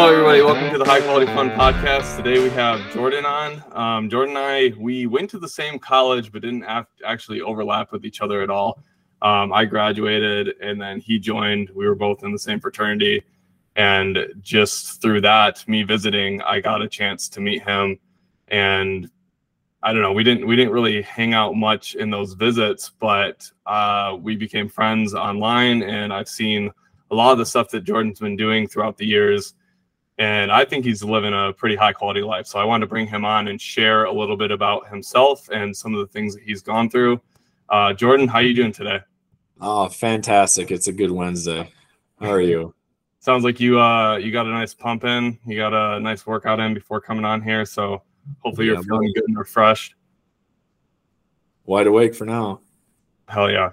Hello, everybody. Welcome to the High Quality Fun Podcast. Today we have Jordan on. Um, Jordan and I, we went to the same college, but didn't have, actually overlap with each other at all. Um, I graduated and then he joined. We were both in the same fraternity. And just through that, me visiting, I got a chance to meet him. And I don't know, we didn't we didn't really hang out much in those visits, but uh, we became friends online, and I've seen a lot of the stuff that Jordan's been doing throughout the years, and I think he's living a pretty high quality life. So I wanted to bring him on and share a little bit about himself and some of the things that he's gone through. Uh, Jordan, how are you doing today? Oh, fantastic! It's a good Wednesday. How are you? Sounds like you uh you got a nice pump in, you got a nice workout in before coming on here. So hopefully Yeah, you're feeling good and refreshed. Wide awake for now. Hell yeah.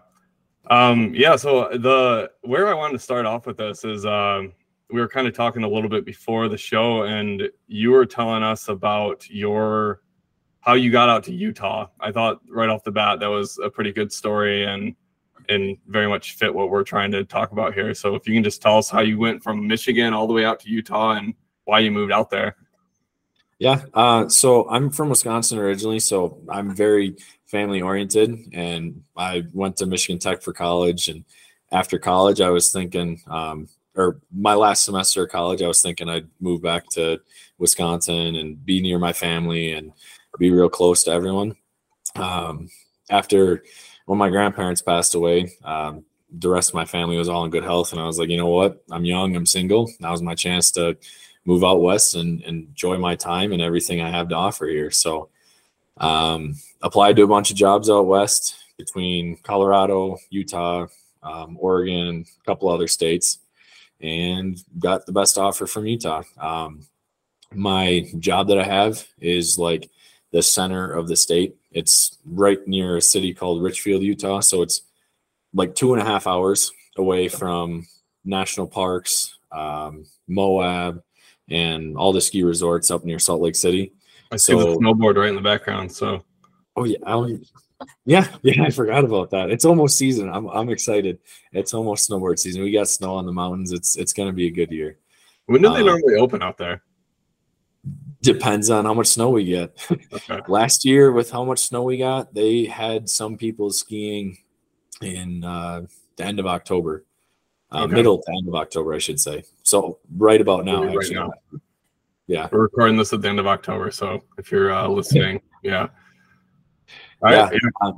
Um, yeah, so the where I wanted to start off with this is um we were kind of talking a little bit before the show, and you were telling us about your how you got out to Utah. I thought right off the bat that was a pretty good story and and very much fit what we're trying to talk about here. So if you can just tell us how you went from Michigan all the way out to Utah and why you moved out there. Yeah. Uh, so I'm from Wisconsin originally, so I'm very family oriented, and I went to Michigan Tech for college. And after college, I was thinking, um, or my last semester of college, I was thinking I'd move back to Wisconsin and be near my family and be real close to everyone. Um, after when my grandparents passed away, um, the rest of my family was all in good health, and I was like, you know what? I'm young, I'm single. Now's my chance to move out west and, and enjoy my time and everything I have to offer here. So, um, applied to a bunch of jobs out west between Colorado, Utah, um, Oregon, a couple other states, and got the best offer from Utah. Um, my job that I have is like the center of the state. It's right near a city called Richfield, Utah. So it's like two and a half hours away from national parks, um, Moab, and all the ski resorts up near Salt Lake City. I see the snowboard right in the background. So Oh yeah, I, yeah, yeah. I forgot about that. It's almost season. I'm I'm excited. It's almost snowboard season. We got snow on the mountains. It's it's gonna be a good year. when do they Uh, normally open out there? Depends on how much snow we get. Okay. Last year, with how much snow we got, they had some people skiing in uh, the end of October, uh, Okay. middle to end of October, I should say. So right about now, Right actually. now. Yeah. We're recording this at the end of October, so if you're uh, listening, yeah. All Yeah. right, yeah.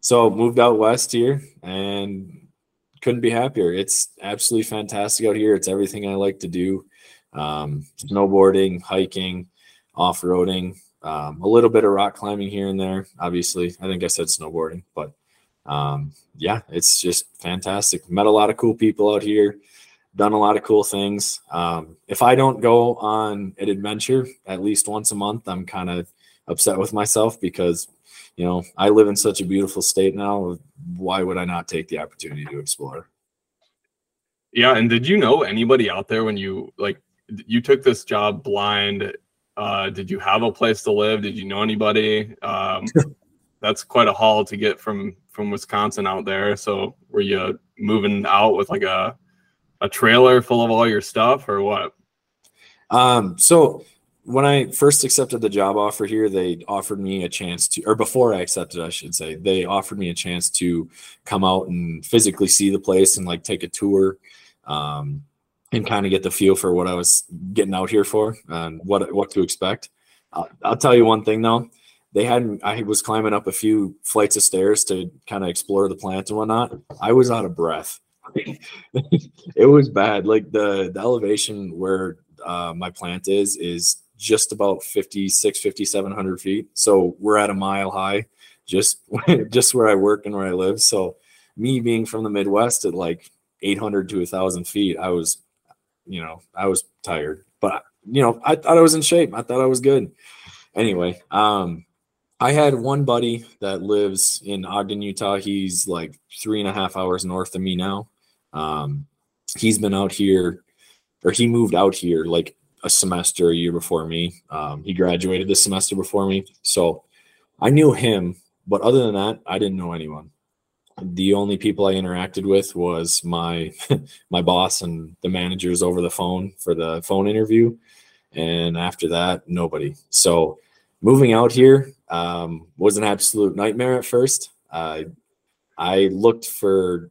So moved out west here and couldn't be happier. It's absolutely fantastic out here. It's everything I like to do. Um, snowboarding, hiking, off-roading, um, a little bit of rock climbing here and there. Obviously, I think I said snowboarding, but um, yeah, it's just fantastic. Met a lot of cool people out here. Done a lot of cool things. Um, if I don't go on an adventure at least once a month, I'm kind of upset with myself because you know, I live in such a beautiful state now. Why would I not take the opportunity to explore? Yeah, and did you know anybody out there when you like you took this job blind? Uh, did you have a place to live? Did you know anybody? Um, that's quite a haul to get from from Wisconsin out there. So were you moving out with like a a trailer full of all your stuff or what? Um, so when I first accepted the job offer here, they offered me a chance to, or before I accepted, I should say, they offered me a chance to come out and physically see the place and like take a tour, um, and kind of get the feel for what I was getting out here for and what what to expect. I'll, I'll tell you one thing though, they hadn't. I was climbing up a few flights of stairs to kind of explore the plant and whatnot. I was out of breath. it was bad. Like the the elevation where uh, my plant is is just about 56 5700 feet. So we're at a mile high just just where i work and where i live. So me being from the midwest at like 800 to 1000 feet i was you know i was tired but you know i thought i was in shape. I thought i was good. Anyway um i had one buddy that lives in ogden utah. He's like three and a half hours north of me now. Um he's been out here or he moved out here like a semester a year before me. Um, he graduated this semester before me. So I knew him, but other than that, I didn't know anyone. the only people I interacted with was my my boss and the managers over the phone for the phone interview, and after that, nobody. So moving out here um, was an absolute nightmare at first. Uh, I looked for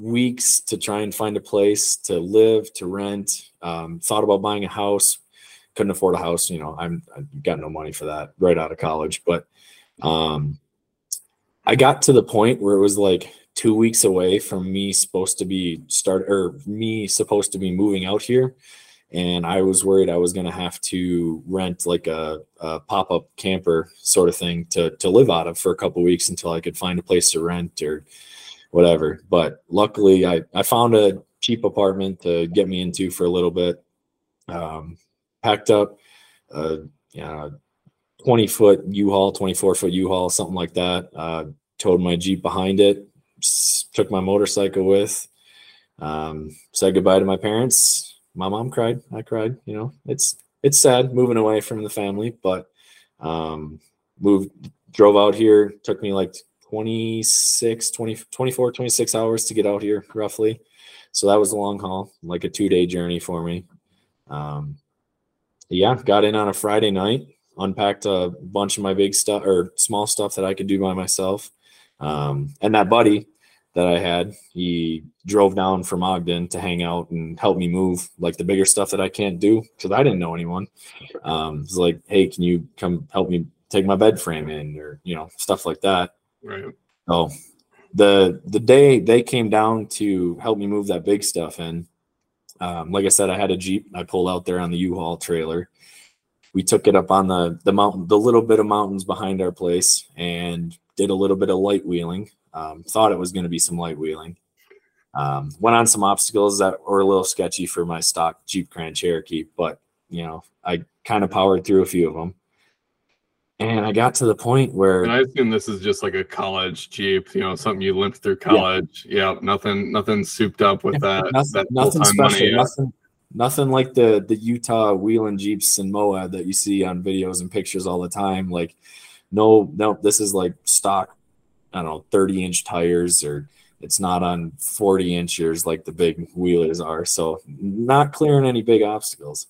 weeks to try and find a place to live, to rent. Um, thought about buying a house, couldn't afford a house. You know, I'm I got no money for that right out of college, but um, I got to the point where it was like two weeks away from me supposed to be start or me supposed to be moving out here and I was worried I was going to have to rent like a, a pop up camper sort of thing to to live out of for a couple weeks until I could find a place to rent or whatever. But luckily, I I found a cheap apartment to get me into for a little bit. Um, packed up, uh, you know, twenty foot U-Haul, twenty four foot U-Haul, something like that. Uh, towed my Jeep behind it. Took my motorcycle with. Um, said goodbye to my parents my mom cried. I cried. You know, it's it's sad moving away from the family, but um, moved, drove out here. Took me like 26, 20, 24, 26 hours to get out here roughly. So that was a long haul, like a two day journey for me. Um, yeah, got in on a Friday night, unpacked a bunch of my big stuff or small stuff that I could do by myself. Um, and that buddy, that I had. He drove down from Ogden to hang out and help me move like the bigger stuff that I can't do because I didn't know anyone. Um, it's like, hey, can you come help me take my bed frame in or you know stuff like that. Right. So the the day they came down to help me move that big stuff in, um, like I said, I had a Jeep. I pulled out there on the U-Haul trailer. We took it up on the the mountain, the little bit of mountains behind our place, and did a little bit of light wheeling. Um, thought it was going to be some light wheeling. Um, went on some obstacles that were a little sketchy for my stock Jeep Grand Cherokee, but you know, I kind of powered through a few of them. And I got to the point where and I assume this is just like a college Jeep, you know, something you limped through college. Yeah, yeah nothing, nothing souped up with that. nothing, that nothing special. Money, nothing, nothing like the the Utah wheeling Jeeps and Moab that you see on videos and pictures all the time. Like, no, no, this is like stock I don't know, 30 inch tires or it's not on 40 inches like the big wheelers are. So not clearing any big obstacles.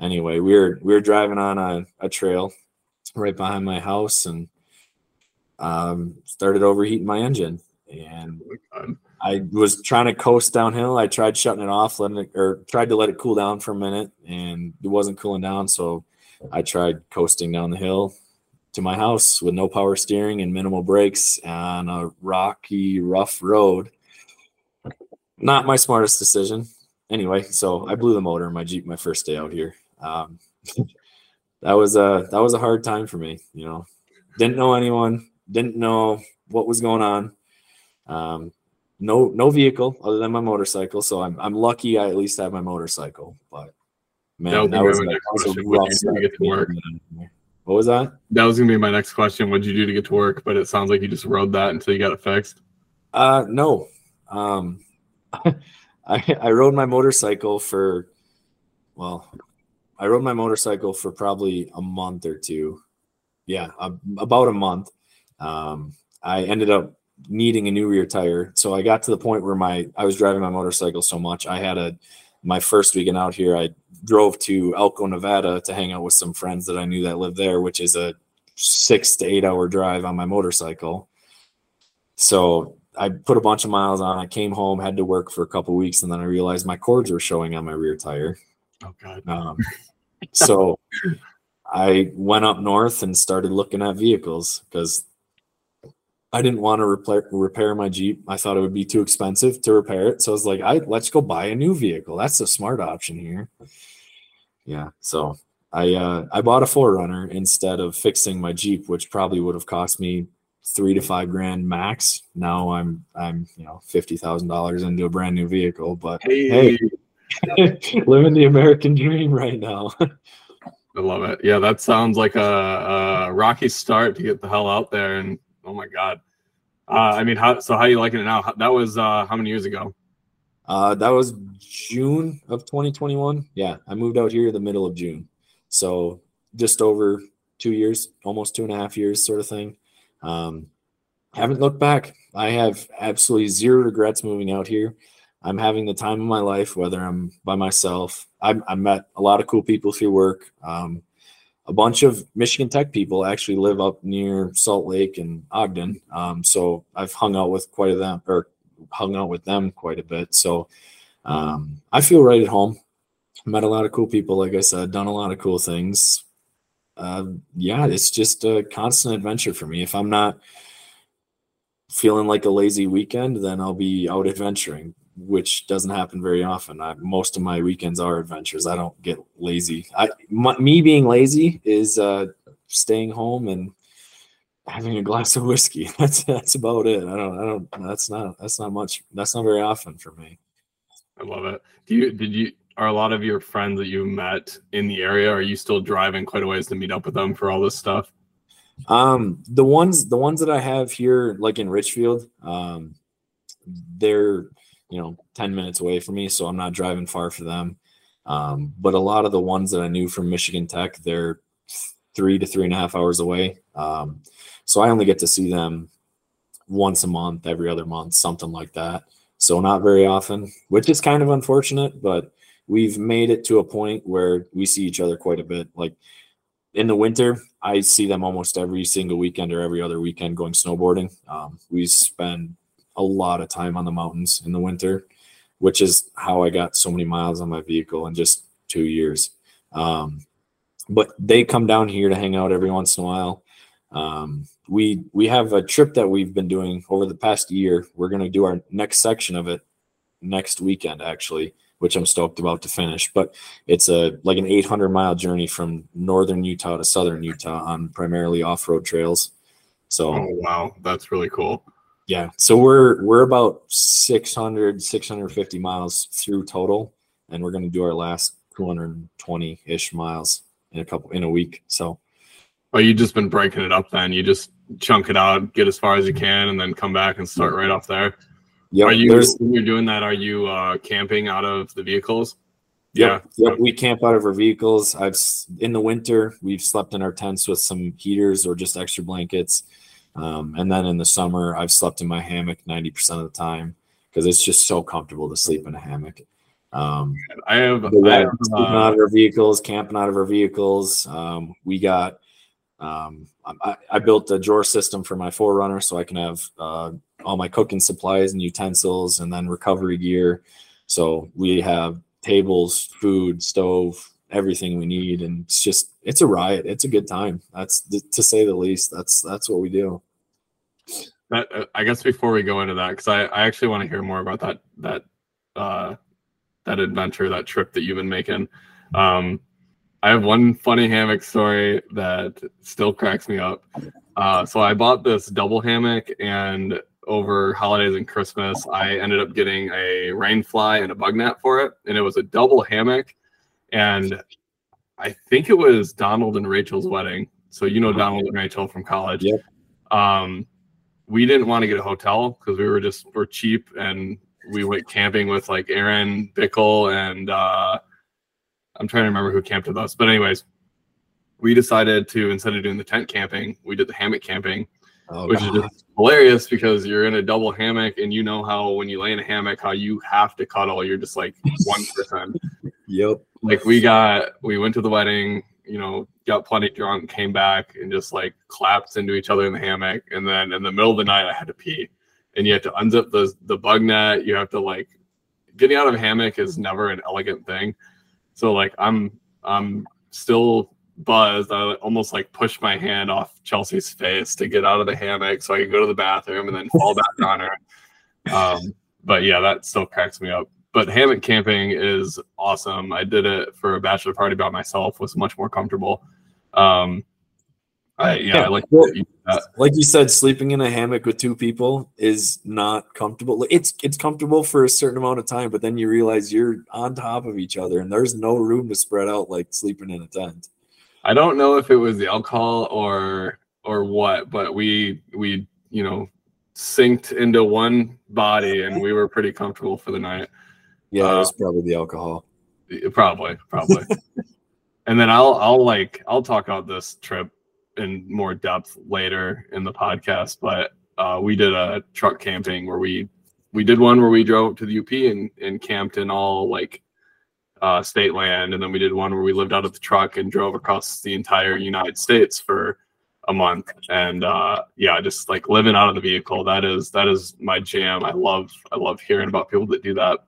Anyway, we were we were driving on a, a trail right behind my house and um, started overheating my engine. And I was trying to coast downhill. I tried shutting it off, letting it or tried to let it cool down for a minute, and it wasn't cooling down. So I tried coasting down the hill, to my house with no power steering and minimal brakes on a rocky, rough road. Not my smartest decision. Anyway, so I blew the motor in my Jeep my first day out here. Um, that was a that was a hard time for me. You know, didn't know anyone, didn't know what was going on. Um, no no vehicle other than my motorcycle. So I'm I'm lucky I at least have my motorcycle. But man, that, was, that was a. What was that? That was gonna be my next question. What'd you do to get to work? But it sounds like you just rode that until you got it fixed. Uh, no. Um, I I rode my motorcycle for, well, I rode my motorcycle for probably a month or two. Yeah, about a month. Um, I ended up needing a new rear tire, so I got to the point where my I was driving my motorcycle so much I had a my first weekend out here, I drove to Elko, Nevada to hang out with some friends that I knew that lived there, which is a six to eight hour drive on my motorcycle. So I put a bunch of miles on. I came home, had to work for a couple weeks, and then I realized my cords were showing on my rear tire. Oh God. Um, so I went up north and started looking at vehicles because I didn't want to repair, repair my Jeep. I thought it would be too expensive to repair it. So I was like, I let's go buy a new vehicle. That's a smart option here. Yeah. So I uh, I bought a 4Runner instead of fixing my Jeep, which probably would have cost me three to five grand max. Now I'm I'm you know fifty thousand dollars into a brand new vehicle. But hey, hey living the American dream right now. I love it. Yeah, that sounds like a, a rocky start to get the hell out there and Oh my god. Uh, I mean, how so? How you liking it now? That was uh, how many years ago? Uh, that was June of 2021. Yeah, I moved out here the middle of June, so just over two years, almost two and a half years, sort of thing. Um, haven't looked back. I have absolutely zero regrets moving out here. I'm having the time of my life, whether I'm by myself. I, I met a lot of cool people through work. Um, a bunch of Michigan Tech people actually live up near Salt Lake and Ogden. Um, so I've hung out with quite a them or hung out with them quite a bit. So um, I feel right at home. Met a lot of cool people, like I said, done a lot of cool things. Uh, yeah, it's just a constant adventure for me. If I'm not feeling like a lazy weekend, then I'll be out adventuring which doesn't happen very often. I, most of my weekends are adventures. I don't get lazy. I my, me being lazy is uh, staying home and having a glass of whiskey. That's that's about it. I don't I don't that's not that's not much. That's not very often for me. I love it. Do you did you are a lot of your friends that you met in the area? Are you still driving quite a ways to meet up with them for all this stuff? Um, the ones the ones that I have here, like in Richfield, um, they're you know 10 minutes away from me so i'm not driving far for them. Um, but a lot of the ones that i knew from michigan tech they're three to three and a half hours away. Um, so i only get to see them once a month every other month something like that. So not very often which is kind of unfortunate but we've made it to a point where we see each other quite a bit. Like in the winter i see them almost every single weekend or every other weekend going snowboarding. Um, we spend a lot of time on the mountains in the winter, which is how I got so many miles on my vehicle in just two years. Um, but they come down here to hang out every once in a while. Um, we we have a trip that we've been doing over the past year. We're going to do our next section of it next weekend, actually, which I'm stoked about to finish. But it's a like an 800 mile journey from northern Utah to southern Utah on primarily off road trails. So, oh, wow, that's really cool yeah so we're we're about 600 650 miles through total and we're going to do our last 220-ish miles in a couple in a week so oh you just been breaking it up then you just chunk it out get as far as you can and then come back and start right off there yeah are you when you're doing that are you uh camping out of the vehicles Yep, yeah. Yep. We camp out of our vehicles. I've in the winter we've slept in our tents with some heaters or just extra blankets. Um, and then in the summer, I've slept in my hammock 90% of the time because it's just so comfortable to sleep in a hammock. Um, I have, I have uh, out of our vehicles, camping out of our vehicles. Um, we got, um, I, I, built a drawer system for my 4Runner so I can have uh, all my cooking supplies and utensils and then recovery gear. So we have tables, food, stove, everything we need and it's just it's a riot. It's a good time. That's to say the least that's that's what we do. That uh, i guess before we go into that because I, I actually want to hear more about that that uh that adventure that trip that you've been making. Um i have one funny hammock story that still cracks me up. Uh so i bought this double hammock and over holidays and christmas i ended up getting a rain fly and a bug net for it and it was a double hammock and I think it was Donald and Rachel's wedding. So you know uh-huh. Donald and Rachel from college. Yep. Um, we didn't want to get a hotel because we were just we're cheap and we went camping with like Aaron Bickle and uh, I'm trying to remember who camped with us. But anyways, we decided to instead of doing the tent camping, we did the hammock camping, oh, which God. is just hilarious because you're in a double hammock and you know how when you lay in a hammock how you have to cuddle. You're just like one person. Yep like we got we went to the wedding you know got plenty drunk came back and just like collapsed into each other in the hammock. And then in the middle of the night i had to pee. And you have to unzip the the bug net. You have to like getting out of a hammock is never an elegant thing. So like i'm i'm still buzzed. I almost like pushed my hand off chelsea's face to get out of the hammock so i could go to the bathroom and then fall back on her. Um but yeah that still cracks me up but hammock camping is awesome. I did it for a bachelor party by myself. Was much more comfortable. Um, I, yeah, yeah, I like well, like you said, sleeping in a hammock with two people is not comfortable. It's it's comfortable for a certain amount of time, but then you realize you're on top of each other, and there's no room to spread out like sleeping in a tent. I don't know if it was the alcohol or or what, but we we you know synced into one body, and we were pretty comfortable for the night. Yeah, uh, it's probably the alcohol. Probably, probably. and then I'll I'll like I'll talk about this trip in more depth later in the podcast, but uh, we did a truck camping where we we did one where we drove to the UP and, and camped in all like uh, state land, and then we did one where we lived out of the truck and drove across the entire United States for a month. And uh, yeah, just like living out of the vehicle. That is that is my jam. I love I love hearing about people that do that.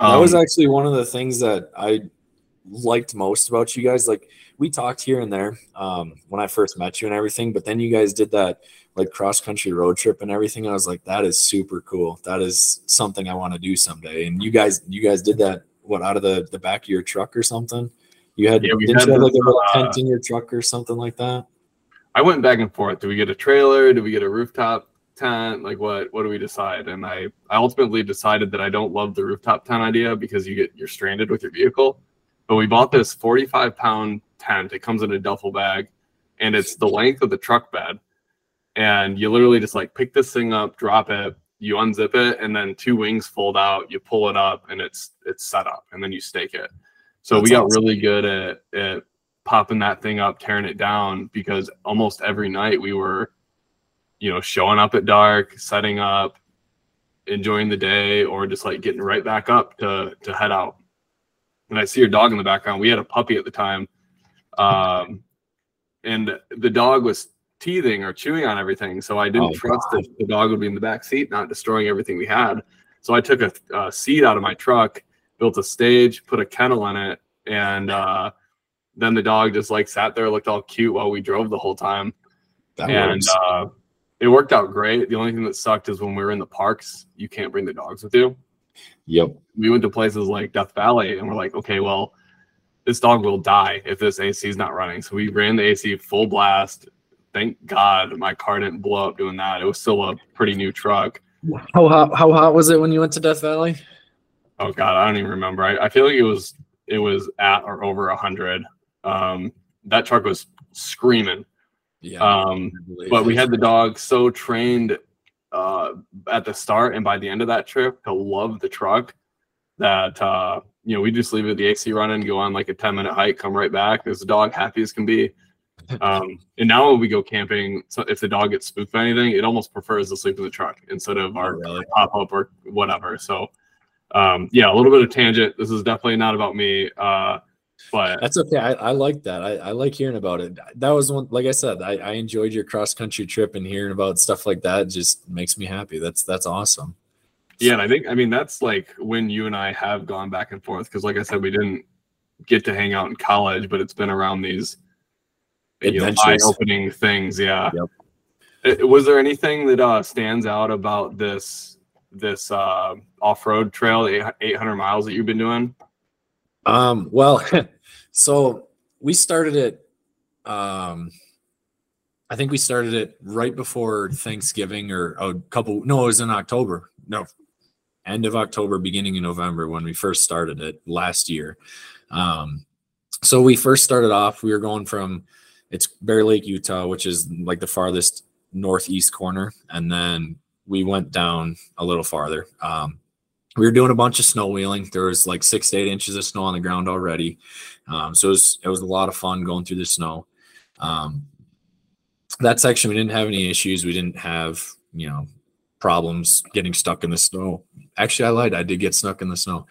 Um, that was um, actually one of the things that I liked most about you guys. Like we talked here and there um, when I first met you and everything, but then you guys did that like cross country road trip and everything. I was like, that is super cool. That is something I want to do someday. And you guys, you guys did that what out of the the back of your truck or something? You had, yeah, didn't had you have like a little uh, tent in your truck or something like that? I went back and forth. Do we get a trailer? Do we get a rooftop tent? Like what? What do we decide? And I, I ultimately decided that I don't love the rooftop tent idea because you get you're stranded with your vehicle. But we bought this 45 pound tent. It comes in a duffel bag, and it's the length of the truck bed. And you literally just like pick this thing up, drop it, you unzip it, and then two wings fold out. You pull it up, and it's it's set up, and then you stake it. So That's we got awesome. really good at at popping that thing up, tearing it down because almost every night we were, you know, showing up at dark, setting up, enjoying the day, or just like getting right back up to to head out. And I see your dog in the background. We had a puppy at the time, um, and the dog was teething or chewing on everything. So I didn't oh, trust God. that the dog would be in the back seat, not destroying everything we had. So I took a, a seat out of my truck, built a stage, put a kennel in it, and uh, then the dog just like sat there, looked all cute while we drove the whole time. That and uh, it worked out great. The only thing that sucked is when we were in the parks, you can't bring the dogs with you. Yep. We went to places like Death Valley and we're like, okay, well, this dog will die if this AC is not running. So we ran the AC full blast. Thank God my car didn't blow up doing that. It was still a pretty new truck. How hot, how hot was it when you went to Death Valley? Oh God, I don't even remember. I, I feel like it was it was at or over a hundred. Um, that truck was screaming. Yeah. Um, but we had the dog so trained uh, at the start and by the end of that trip to love the truck that uh, you know we just leave it the AC running, go on like a ten minute hike, come right back. There's a dog happy as can be. Um, and now when we go camping, so if the dog gets spooked by anything, it almost prefers to sleep in the truck instead of our oh, really? pop up or whatever. So um, yeah, a little bit of tangent. This is definitely not about me. Uh, but that's okay. I, I like that. I, I like hearing about it. That was one, like I said, I, I enjoyed your cross country trip and hearing about stuff like that just makes me happy. That's that's awesome. Yeah, and I think I mean that's like when you and I have gone back and forth because, like I said, we didn't get to hang out in college, but it's been around these you know, eye-opening things. Yeah. Yep. Was there anything that uh, stands out about this this uh, off-road trail, 800 miles that you've been doing? Um, well, so we started it. Um, I think we started it right before Thanksgiving or a couple. No, it was in October. No, end of October, beginning of November when we first started it last year. Um, so we first started off. We were going from it's Bear Lake, Utah, which is like the farthest northeast corner, and then we went down a little farther. Um, we were doing a bunch of snow wheeling. There was like six to eight inches of snow on the ground already. Um, so it was, it was a lot of fun going through the snow. Um, that section, we didn't have any issues. We didn't have, you know, problems getting stuck in the snow. Actually, I lied. I did get stuck in the snow.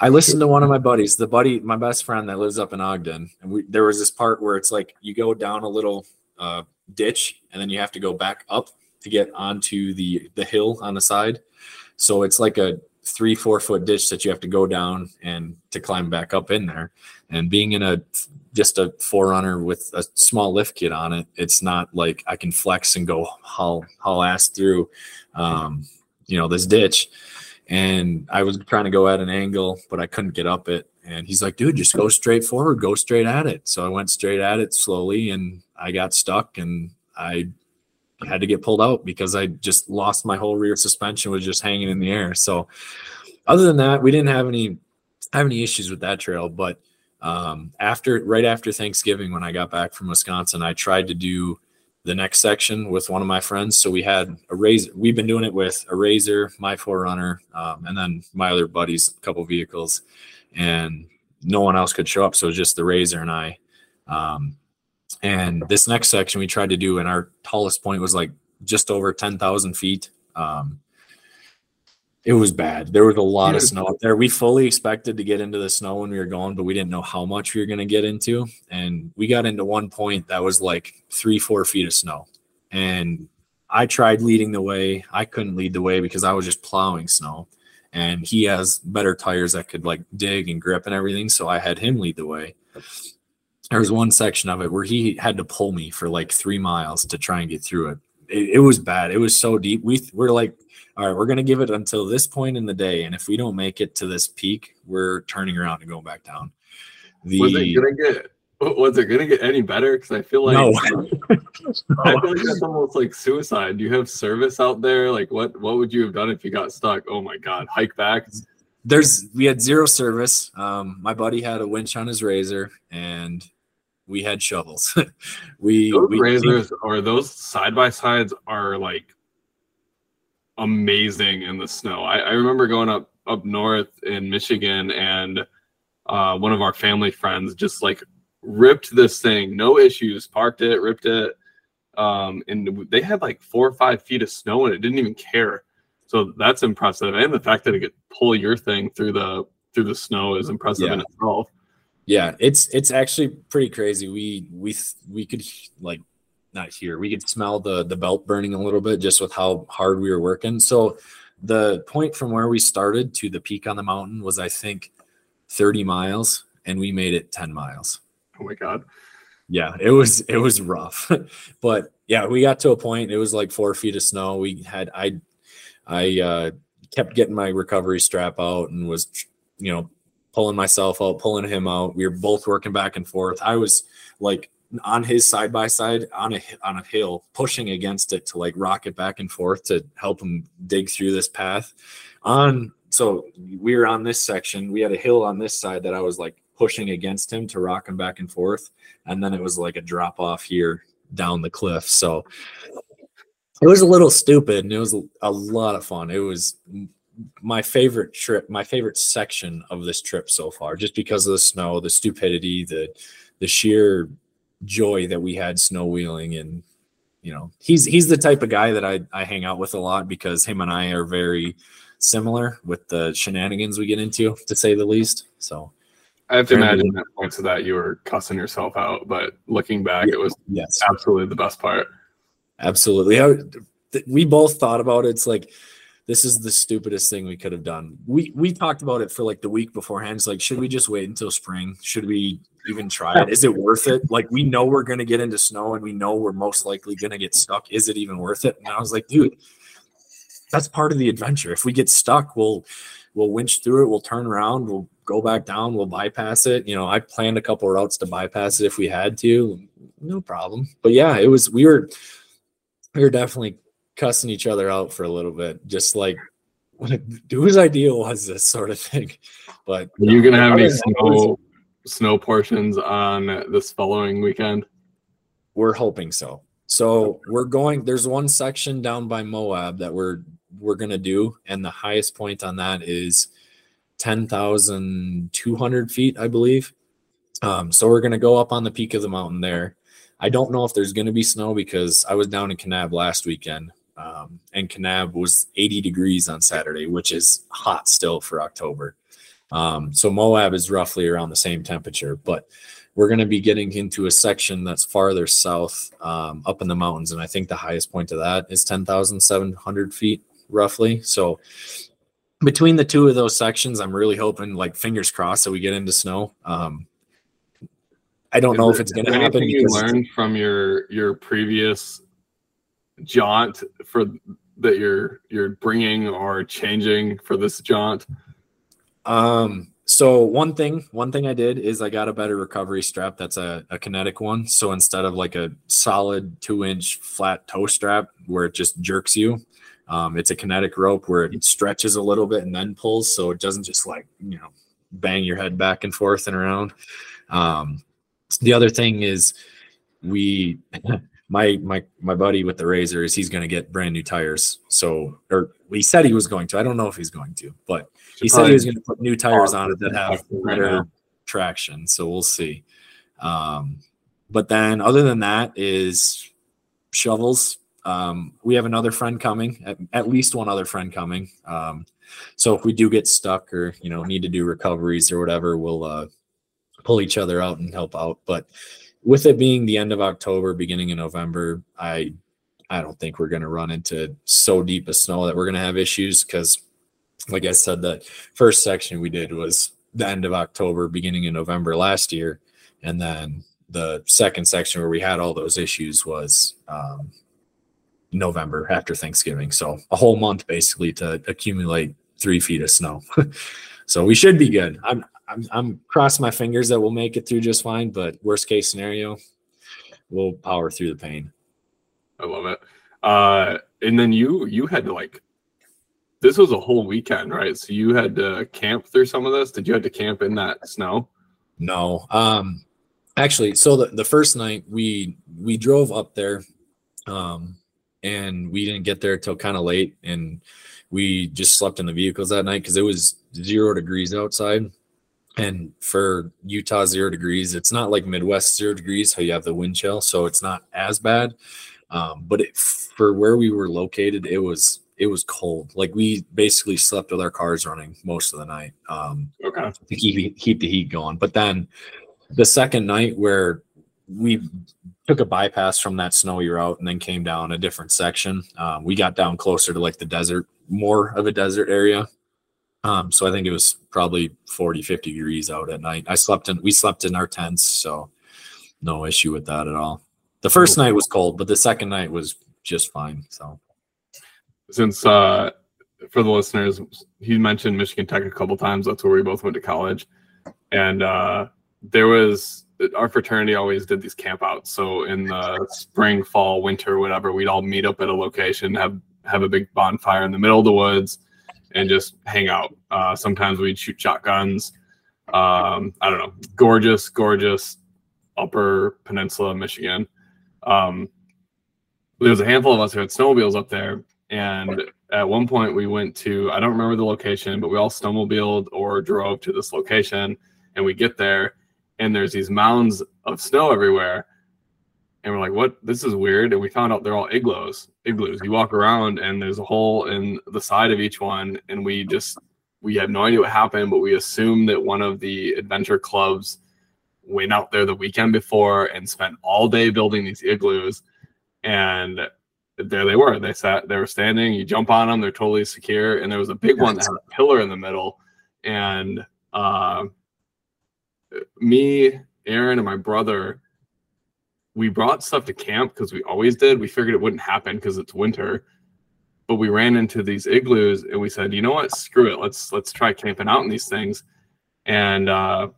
I listened to one of my buddies, the buddy, my best friend that lives up in Ogden. And we, there was this part where it's like you go down a little uh, ditch and then you have to go back up to get onto the, the hill on the side. So it's like a three four foot ditch that you have to go down and to climb back up in there. And being in a just a 4Runner with a small lift kit on it it's not like i can flex and go haul haul ass through um, you know this ditch. And i was trying to go at an angle but i couldn't get up it. And he's like dude just go straight forward go straight at it. So i went straight at it slowly and i got stuck and i had to get pulled out because I just lost my whole rear suspension was just hanging in the air. So other than that, we didn't have any have any issues with that trail. But um, after right after Thanksgiving, when I got back from Wisconsin, I tried to do the next section with one of my friends. So we had a razor. We've been doing it with a razor, my 4Runner, um, and then my other buddies, a couple vehicles, and no one else could show up. So it was just the razor and I. Um, and this next section we tried to do, and our tallest point was like just over 10,000 feet. Um, it was bad. There was a lot of snow up there. We fully expected to get into the snow when we were going, but we didn't know how much we were going to get into. And we got into one point that was like three, four feet of snow. And I tried leading the way. I couldn't lead the way because I was just plowing snow. And he has better tires that could like dig and grip and everything. So I had him lead the way. There was one section of it where he had to pull me for like three miles to try and get through it. It, it was bad. It was so deep. We we're like, all right, we're gonna give it until this point in the day, and if we don't make it to this peak, we're turning around and going back down. The Was it gonna get? Was it gonna get any better? Because I feel like no, I feel like that's almost like suicide. Do you have service out there? Like, what what would you have done if you got stuck? Oh my god, hike back. there's we had zero service. Um, my buddy had a winch on his razor, and we had shovels. we Those we razors or those side by sides are like amazing in the snow. I, I remember going up up north in Michigan and uh, one of our family friends just like ripped this thing, no issues, parked it, ripped it, um, and they had like four or five feet of snow and it didn't even care. So that's impressive, and the fact that it could pull your thing through the through the snow is impressive in itself. Yeah, it's it's actually pretty crazy. We we we could like not hear. We could smell the the belt burning a little bit just with how hard we were working. So the point from where we started to the peak on the mountain was I think 30 miles and we made it 10 miles. Oh my god. Yeah, it was it was rough. but yeah, we got to a point it was like 4 feet of snow. We had I I uh kept getting my recovery strap out and was you know pulling myself out, pulling him out. We were both working back and forth. I was like on his side by side on a on a hill, pushing against it to like rock it back and forth to help him dig through this path. On so we were on this section. We had a hill on this side that I was like pushing against him to rock him back and forth, and then it was like a drop off here down the cliff. So it was a little stupid, and it was a, a lot of fun. It was my favorite trip, my favorite section of this trip so far, just because of the snow, the stupidity, the the sheer joy that we had snow wheeling and you know he's he's the type of guy that I, I hang out with a lot because him and I are very similar with the shenanigans we get into to say the least. So I have to imagine that points of that you were cussing yourself out, but looking back, it was yes. absolutely the best part. absolutely. I, we both thought about it. It's like this is the stupidest thing we could have done. We we talked about it for like the week beforehand. It's like should we just wait until spring? Should we even try it? Is it worth it? Like we know we're to get into snow and we know we're most likely to get stuck. Is it even worth it? And i was like dude that's part of the adventure. If we get stuck we'll we'll winch through it. We'll turn around. We'll go back down. We'll bypass it. You know i planned a couple routes to bypass it if we had to. No problem. But yeah it was we were we were definitely cussing each other out for a little bit just like whose idea was this sort of thing but Are you gonna have any other than that, it was- snow snow portions on this following weekend? We're hoping so. So we're going. There's one section down by Moab that we're we're gonna do, and the highest point on that is ten thousand two hundred feet, I believe. Um, so we're gonna go up on the peak of the mountain there. I don't know if there's gonna be snow because I was down in Kanab last weekend, um, and Kanab was 80 degrees on Saturday, which is hot still for October. Um, so Moab is roughly around the same temperature, but we're going to be getting into a section that's farther south um, up in the mountains and i think the highest point of that is 10700 feet roughly so between the two of those sections i'm really hoping like fingers crossed that we get into snow um, i don't know if it's going to happen you learned from your your previous jaunt for that you're you're bringing or changing for this jaunt? Um, so one thing, one thing I did is I got a better recovery strap. That's a, a kinetic one. So instead of like a solid two inch flat tow strap where it just jerks you, um, it's a kinetic rope where it stretches a little bit and then pulls. So it doesn't just like, you know, bang your head back and forth and around. Um, the other thing is we, my, my, my buddy with the razor is he's going to get brand new tires. So, or he said he was going to, I don't know if he's going to, but he said he was going to put new tires on it that have better now. traction. So we'll see. Um, but then other than that is shovels, Um, we have another friend coming, at, at least one other friend coming. Um, so if we do get stuck or you know need to do recoveries or whatever, we'll uh, pull each other out and help out. But with it being the end of October, beginning of November, I I don't think we're going to run into so deep a snow that we're going to have issues because, like I said, the first section we did was the end of October, beginning of November last year, and then the second section where we had all those issues was um, November after Thanksgiving. So a whole month basically to accumulate three feet of snow. so we should be good. I'm I'm I'm crossing my fingers that we'll make it through just fine. But worst case scenario, we'll power through the pain. I love it. Uh, and then you you had to like this was a whole weekend, right? So you had to camp through some of this. Did you have to camp in that snow? No. Um actually so the, the first night we we drove up there um and we didn't get there till kind of late and we just slept in the vehicles that night because it was zero degrees outside and for utah zero degrees it's not like midwest zero degrees how you have the wind chill so it's not as bad um, but it, for where we were located it was it was cold like we basically slept with our cars running most of the night um, Okay. to keep keep the heat going. But then the second night where we took a bypass from that snowy route and then came down a different section, um, we got down closer to like the desert, more of a desert area. Um, so I think it was probably 40, 50 degrees out at night. I slept in, we slept in our tents, so no issue with that at all. The first night was cold, but the second night was just fine. So Since uh, for the listeners, he mentioned Michigan Tech a couple times. That's where we both went to college, and uh, there was our fraternity always did these camp outs. So in the spring, fall, winter, whatever, we'd all meet up at a location, have have a big bonfire in the middle of the woods, and just hang out. Uh, sometimes we'd shoot shotguns. Um, I don't know, gorgeous, gorgeous Upper Peninsula, Michigan. Um, there was a handful of us who had snowmobiles up there, and at one point we went to I don't remember the location, but we all snowmobiled or drove to this location, and we get there, and there's these mounds of snow everywhere, and we're like, "What? This is weird." And we found out they're all igloos. Igloos. You walk around, and there's a hole in the side of each one, and we just we had no idea what happened, but we assumed that one of the adventure clubs went out there the weekend before and spent all day building these igloos, and there they were. They sat, they were standing. You jump on them, they're totally secure. And there was a big one that had a pillar in the middle. And uh, me, Aaron, and my brother, we brought stuff to camp because we always did. We figured it wouldn't happen because it's winter. But we ran into these igloos and we said, you know what? Screw it. Let's let's try camping out in these things. And uh,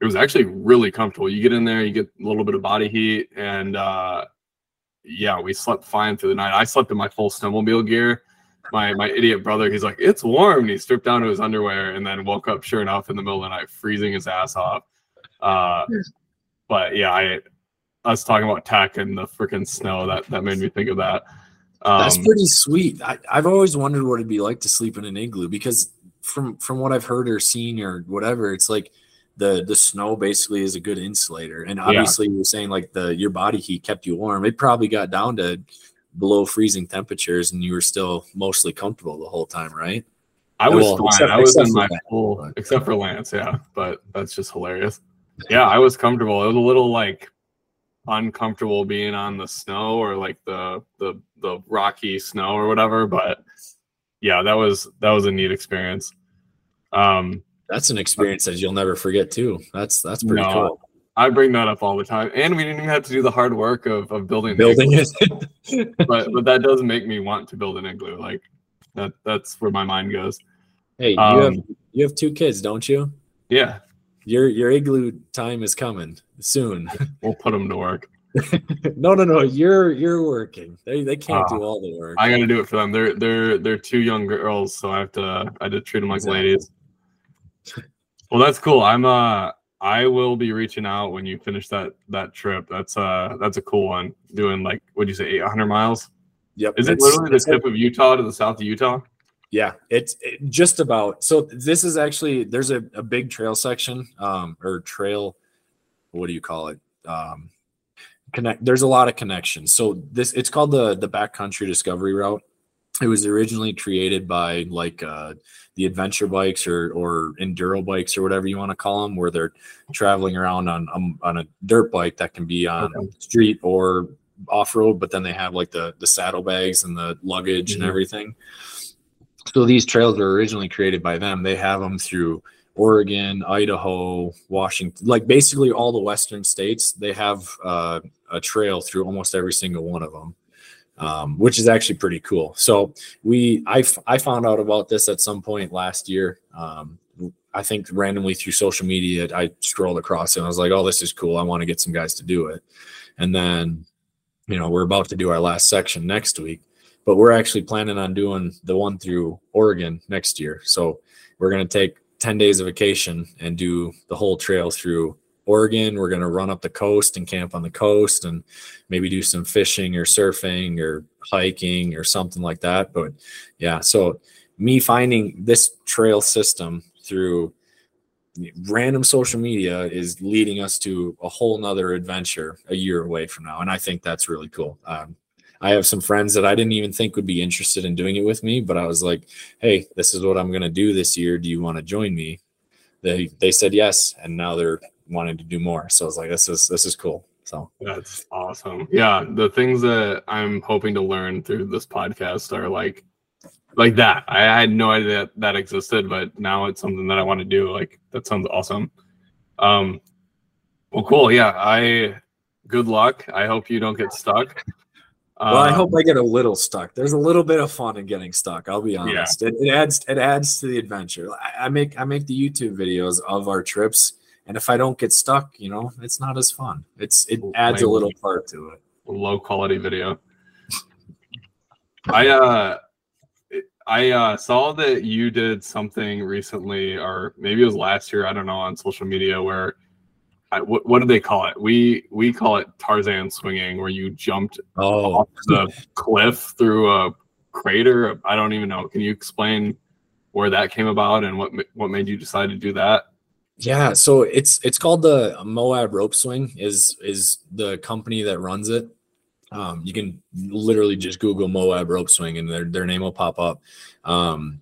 it was actually really comfortable. You get in there, you get a little bit of body heat, and uh, yeah, we slept fine through the night. I slept in my full snowmobile gear. My my idiot brother, he's like, it's warm. And he stripped down to his underwear and then woke up, sure enough, in the middle of the night, freezing his ass off. Uh, but yeah, I us talking about tech and the freaking snow that that made me think of that. Um, That's pretty sweet. I, I've always wondered what it'd be like to sleep in an igloo because from from what I've heard or seen or whatever, it's like the the snow basically is a good insulator. And obviously you're saying like the your body heat kept you warm. It probably got down to below freezing temperatures and you were still mostly comfortable the whole time, right? I was Well, fine. except- I was in my full, except for Lance, yeah. But that's just hilarious. Yeah, I was comfortable. It was a little like uncomfortable being on the snow or like the the the rocky snow or whatever. But yeah, that was that was a neat experience. Um, That's an experience that you'll never forget too. That's that's pretty No, cool. I bring that up all the time, and we didn't even have to do the hard work of of building Building it. But but that does make me want to build an igloo. Like that that's where my mind goes. hey, you Um, have you have two kids, don't you? Yeah, Your your igloo time is coming soon. we'll put them to work. no, no, no. You're you're working. They they can't Ah, do all the work. I got to do it for them. They're they're they're two young girls, so I have to I did treat them like Exactly. ladies. Well, that's cool. I'm uh I will be reaching out when you finish that that trip. That's uh that's a cool one. Doing like what'd you say, 800 miles? Yep. Is it literally the tip of Utah to the south of Utah? Yeah, it's it, just about. So this is actually there's a, a big trail section, um, or trail. What do you call it? Um, connect. There's a lot of connections. So this it's called the the backcountry discovery route. It was originally created by like uh, the adventure bikes or or enduro bikes or whatever you want to call them, where they're traveling around on um, on a dirt bike that can be on Okay. street or off road, but then they have like the the saddlebags and the luggage Mhm. and everything. So these trails were originally created by them. They have them through Oregon, Idaho, Washington, like basically all the western states. They have uh, a trail through almost every single one of them, um, which is actually pretty cool. So we, I, I found out about this at some point last year. Um, I think randomly through social media, I scrolled across it and I was like, "Oh, this is cool. I want to get some guys to do it." And then, you know, we're about to do our last section next week, but we're actually planning on doing the one through Oregon next year. So we're going to take 10 days of vacation and do the whole trail through Oregon. We're going to run up the coast and camp on the coast and maybe do some fishing or surfing or hiking or something like that. But yeah, so me finding this trail system through random social media is leading us to a whole nother adventure a year away from now. And I think that's really cool. Um, I have some friends that I didn't even think would be interested in doing it with me, but I was like, "Hey, this is what I'm going to do this year. Do you want to join me?" They they said yes, and now they're wanting to do more. So I was like, "This is this is cool." So That's awesome. Yeah, the things that I'm hoping to learn through this podcast are like like that. I had no idea that, that existed, but now it's something that I want to do. Like that sounds awesome. Um well cool. Yeah, I good luck. I hope you don't get stuck. Well, I Um, hope I get a little stuck. There's a little bit of fun in getting stuck. I'll be honest. It, it adds it adds to the adventure. I, I make I make the YouTube videos of our trips, and if I don't get stuck, you know, it's not as fun. It's it adds a little part to it. low quality video. I uh I uh saw that you did something recently or maybe it was last year, I don't know, on social media where I, what, what do they call it? We we call it Tarzan swinging where you jumped Oh, off the cliff through a crater. I don't even know. Can you explain where that came about and what what made you decide to do that? Yeah, so it's it's called the Moab Rope Swing is is the company that runs it. Um, you can literally just Google Moab Rope Swing and their their name will pop up. Um,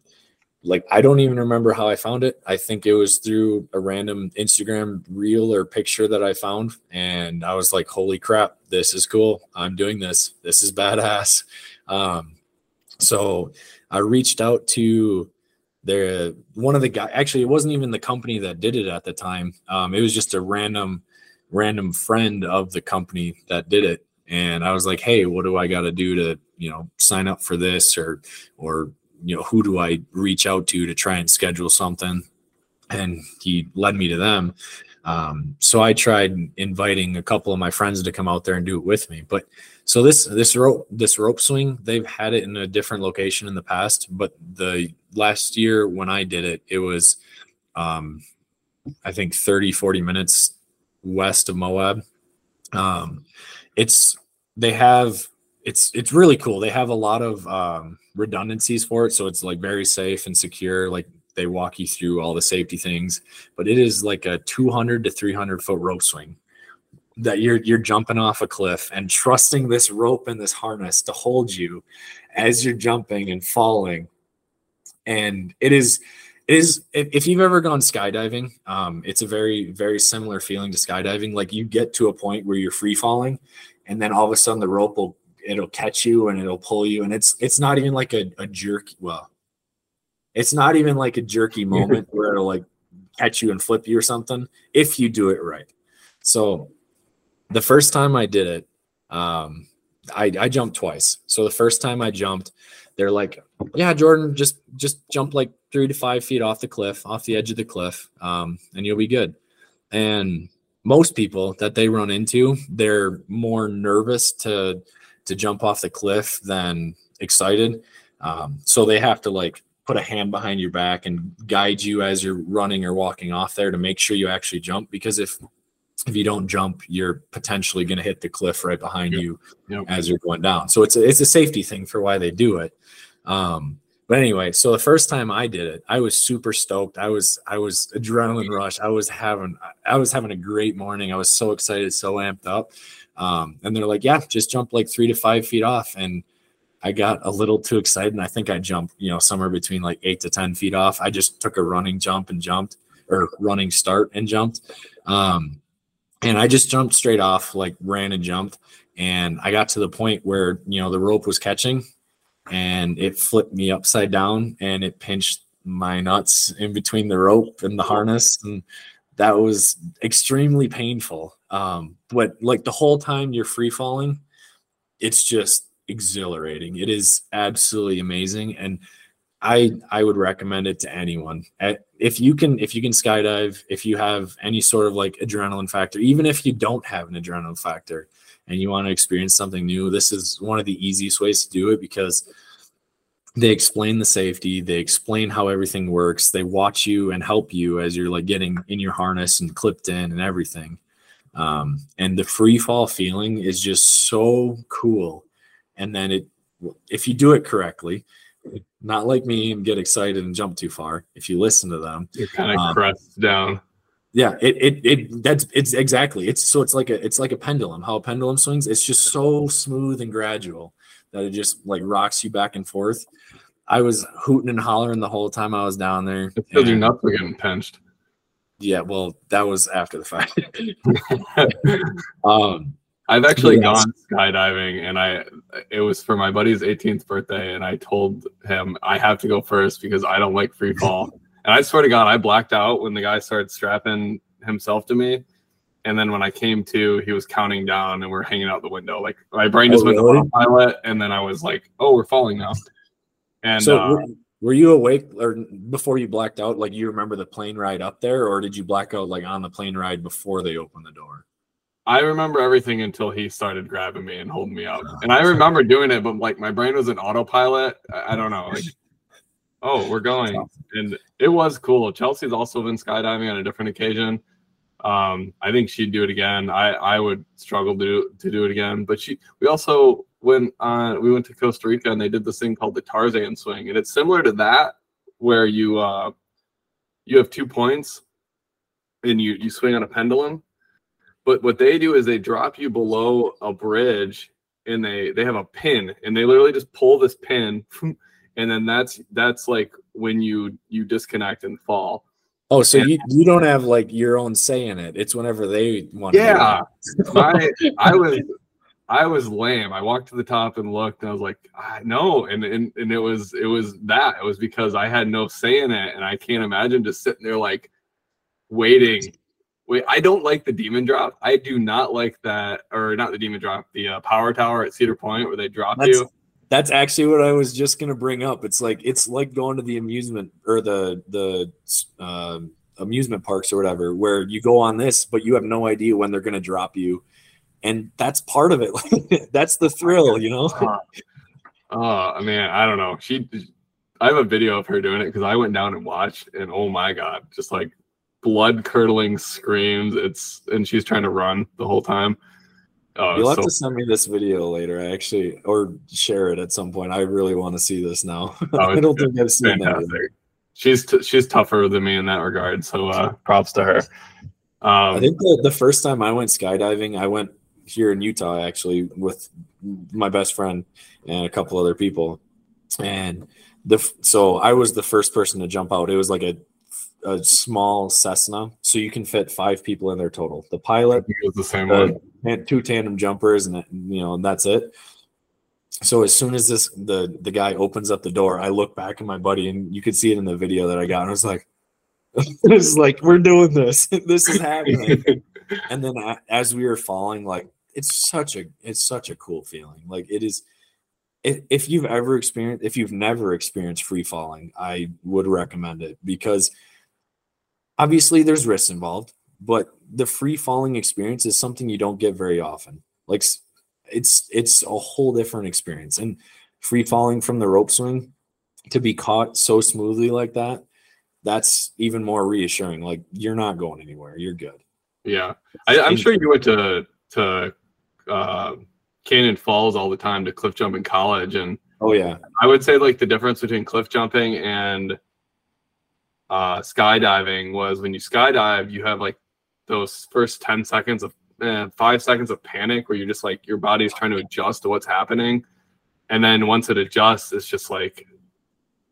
like I don't even remember how I found it. I think it was through a random Instagram reel or picture that I found, and I was like, "Holy crap, this is cool! I'm doing this. This is badass." Um, so I reached out to there one of the guy actually it wasn't even the company that did it at the time um, it was just a random random friend of the company that did it and i was like hey what do i got to do to you know sign up for this or or you know who do i reach out to to try and schedule something? And he led me to them. Um, so i tried inviting a couple of my friends to come out there and do it with me. But so this this rope this rope swing they've had it in a different location in the past. But the last year when i did it it was um i think 30 40 minutes west of moab. Um it's they have it's it's really cool. They have a lot of um redundancies for it so it's like very safe and secure like they walk you through all the safety things but it is like a 200 to 300 foot rope swing that you're you're jumping off a cliff and trusting this rope and this harness to hold you as you're jumping and falling. And it is it is if, you've ever gone skydiving um it's a very very similar feeling to skydiving like you get to a point where you're free falling and then all of a sudden the rope will it'll catch you and it'll pull you and it's it's not even like a, a jerk well it's not even like a jerky moment where it'll like catch you and flip you or something if you do it right so the first time I did it, um, I, I jumped twice. So the first time I jumped, they're like, "Yeah, Jordan, just just jump like three to five feet off the cliff, off the edge of the cliff, um, and you'll be good." And most people that they run into, they're more nervous to to jump off the cliff than excited. Um, so they have to like put a hand behind your back and guide you as you're running or walking off there to make sure you actually jump. Because if if you don't jump, you're potentially going to hit the cliff right behind Yep. you Yep. as you're going down. So it's a, it's a safety thing for why they do it. Um, but anyway, so the first time I did it, I was super stoked. I was I was adrenaline rush. I was having I was having a great morning. I was so excited, so amped up. Um, and they're like, yeah, just jump like three to five feet off. And I got a little too excited. And I think I jumped, you know, somewhere between like eight to 10 feet off. I just took a running jump and jumped or running start and jumped. Um, and I just jumped straight off, like ran and jumped. And I got to the point where, you know, the rope was catching and it flipped me upside down and it pinched my nuts in between the rope and the harness. And that was extremely painful. Um, but like the whole time you're free falling, it's just exhilarating. It is absolutely amazing. And I I would recommend it to anyone. If you can if you can skydive, if you have any sort of like adrenaline factor, even if you don't have an adrenaline factor and you want to experience something new, this is one of the easiest ways to do it because they explain the safety, they explain how everything works, they watch you and help you as you're like getting in your harness and clipped in and everything. Um, and the free fall feeling is just so cool. And then it if you do it correctly, not like me and get excited and jump too far. If you listen to them, it kind of um, crests down. Yeah, it, it it that's it's exactly it's so it's like a it's like a pendulum. How a pendulum swings, it's just so smooth and gradual that it just like rocks you back and forth. I was hooting and hollering the whole time I was down there. Because your nuts were getting pinched. Yeah, well, that was after the fact. um, I've actually yes. gone skydiving and I it was for my buddy's 18th birthday and I told him I have to go first because I don't like free fall. and I swear to God, I blacked out when the guy started strapping himself to me. And then when I came to, he was counting down and we're hanging out the window. Like my brain just oh, went really? pilot and then I was like, Oh, we're falling now. And so uh, were you awake or before you blacked out? Like you remember the plane ride up there, or did you black out like on the plane ride before they opened the door? I remember everything until he started grabbing me and holding me up. And I remember doing it, but like my brain was an autopilot. I, I don't know. Like, oh, we're going. And it was cool. Chelsea's also been skydiving on a different occasion. Um, I think she'd do it again. I, I would struggle to do, to do it again. But she we also went on we went to Costa Rica and they did this thing called the Tarzan swing. And it's similar to that where you uh you have two points and you you swing on a pendulum but what they do is they drop you below a bridge and they they have a pin and they literally just pull this pin and then that's that's like when you you disconnect and fall. Oh, so and, you, you don't have like your own say in it. It's whenever they want to. yeah, I I was I was lame. I walked to the top and looked and I was like, ah, no. And, and and it was it was that. It was because I had no say in it. And I can't imagine just sitting there like waiting Wait, I don't like the demon drop. I do not like that, or not the demon drop, the uh, power tower at Cedar Point where they drop that's, you. That's actually what I was just gonna bring up. It's like it's like going to the amusement or the the uh, amusement parks or whatever, where you go on this, but you have no idea when they're gonna drop you, and that's part of it. that's the thrill, you know. oh man, I don't know. She, I have a video of her doing it because I went down and watched, and oh my god, just like blood curdling screams. It's and she's trying to run the whole time. Oh, You'll have so, to send me this video later, I actually, or share it at some point. I really want to see this now. Oh, I don't think I've seen fantastic. that. She's t- she's tougher than me in that regard. So uh, props to her. Um, I think the, the first time I went skydiving, I went here in Utah actually with my best friend and a couple other people, and the so I was the first person to jump out. It was like a a small Cessna, so you can fit five people in there total. The pilot, the same the, one, two tandem jumpers, and you know and that's it. So as soon as this the the guy opens up the door, I look back at my buddy, and you could see it in the video that I got. And I was like, "It's like we're doing this. this is happening." and then as we were falling, like it's such a it's such a cool feeling. Like it is if you've ever experienced if you've never experienced free falling i would recommend it because obviously there's risks involved, but the free falling experience is something you don't get very often. Like it's it's a whole different experience. And free falling from the rope swing to be caught so smoothly like that, that's even more reassuring. Like you're not going anywhere. You're good. Yeah. I, am sure you went to to uh Cannon Falls all the time to cliff jump in college and Oh yeah. I would say like the difference between cliff jumping and uh, skydiving was when you skydive, you have like those first 10 seconds of eh, five seconds of panic where you're just like your body's trying to adjust to what's happening. And then once it adjusts, it's just like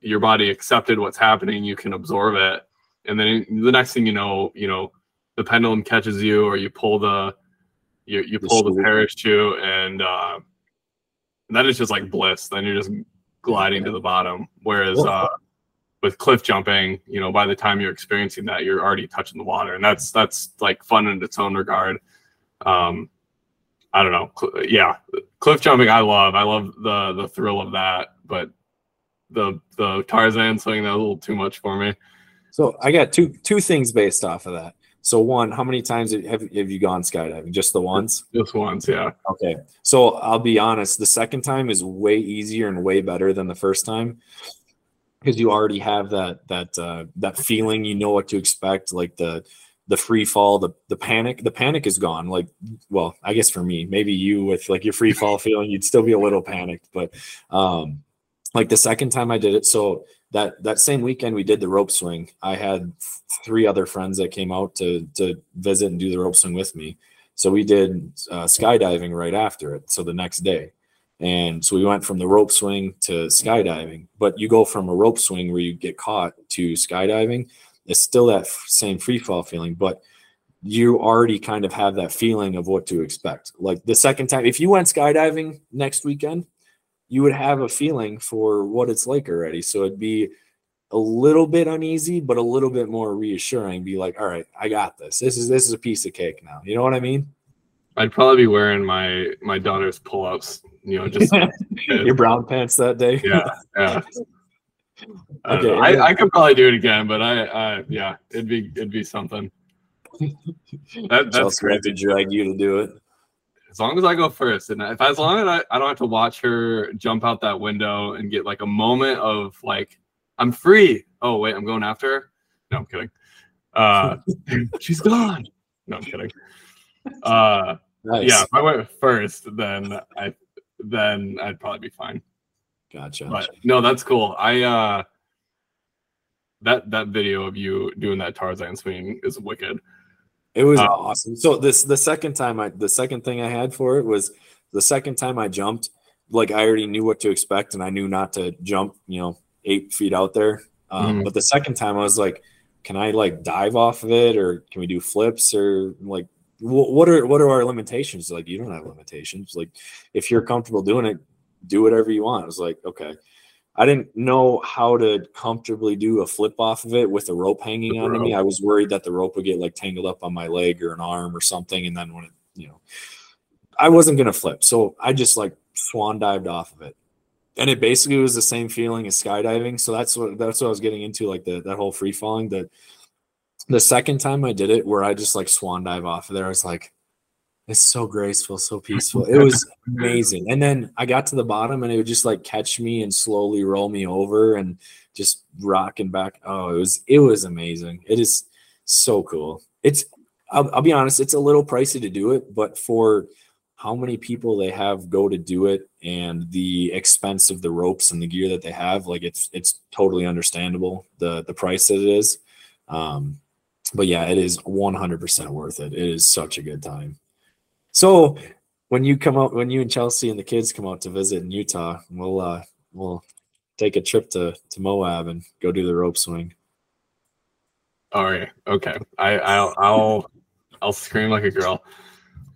your body accepted what's happening, you can absorb it. And then the next thing you know, you know, the pendulum catches you or you pull the you, you pull the parachute and uh then it's just like bliss. Then you're just gliding to the bottom. Whereas uh with cliff jumping, you know, by the time you're experiencing that, you're already touching the water, and that's that's like fun in its own regard. Um, I don't know, Cl- yeah, cliff jumping I love. I love the the thrill of that, but the the Tarzan swing that a little too much for me. So I got two two things based off of that. So one, how many times have, have you gone skydiving? Just the once? Just once, yeah. Okay. So I'll be honest, the second time is way easier and way better than the first time because you already have that that uh, that feeling. You know what to expect, like the the free fall, the the panic. The panic is gone. Like, well, I guess for me, maybe you with like your free fall feeling, you'd still be a little panicked, but um, like the second time I did it, so that that same weekend we did the rope swing. I had three other friends that came out to to visit and do the rope swing with me. So we did uh, skydiving right after it. So the next day, and so we went from the rope swing to skydiving. But you go from a rope swing where you get caught to skydiving, it's still that f- same free fall feeling, but you already kind of have that feeling of what to expect. Like the second time, if you went skydiving next weekend, you would have a feeling for what it's like already. So it'd be a little bit uneasy, but a little bit more reassuring. Be like, all right, I got this. This is this is a piece of cake now. You know what I mean? I'd probably be wearing my my daughter's pull ups, you know, just Your brown pants that day. yeah, yeah. I, Okay, know. and then- I, I could probably do it again, but I, I yeah, it'd be it'd be something. That, that's Chelsea had to drag you to do it. As long as I go first, and if as long as I, I don't have to watch her jump out that window and get like a moment of like I'm free. Oh wait, I'm going after her. No, I'm kidding. Uh, she's gone. No, I'm kidding. Uh, Nice. yeah, if I went first, then I then I'd probably be fine. Gotcha. But no, that's cool. I uh that that video of you doing that Tarzan swing is wicked. It was Uh, awesome. So this the second time I the second thing I had for it was the second time I jumped, like I already knew what to expect and I knew not to jump, you know, eight feet out there. Um, Mhm. But the second time I was like, can I like dive off of it or can we do flips or like what are what are our limitations? Like you don't have limitations. Like if you're comfortable doing it, do whatever you want. I was like, okay. I didn't know how to comfortably do a flip off of it with a rope hanging the onto me. I was worried that the rope would get like tangled up on my leg or an arm or something. And then when it, you know, I wasn't gonna flip. So I just like swan dived off of it. And it basically was the same feeling as skydiving. So that's what that's what I was getting into, like the that whole free falling. The the second time I did it, where I just like swan dive off of there, I was like, it's so graceful, so peaceful. It was amazing. And then I got to the bottom and it would just like catch me and slowly roll me over and just rocking back. Oh, it was it was amazing. It is so cool. It's I'll, I'll be honest, it's a little pricey to do it, but for how many people they have go to do it and the expense of the ropes and the gear that they have, like it's it's totally understandable the the price that it is. Um, but yeah, it is 100% worth it. It is such a good time. So when you come out, when you and Chelsea and the kids come out to visit in Utah, we'll uh we'll take a trip to to Moab and go do the rope swing. All right, okay. I I'll I'll I'll scream like a girl.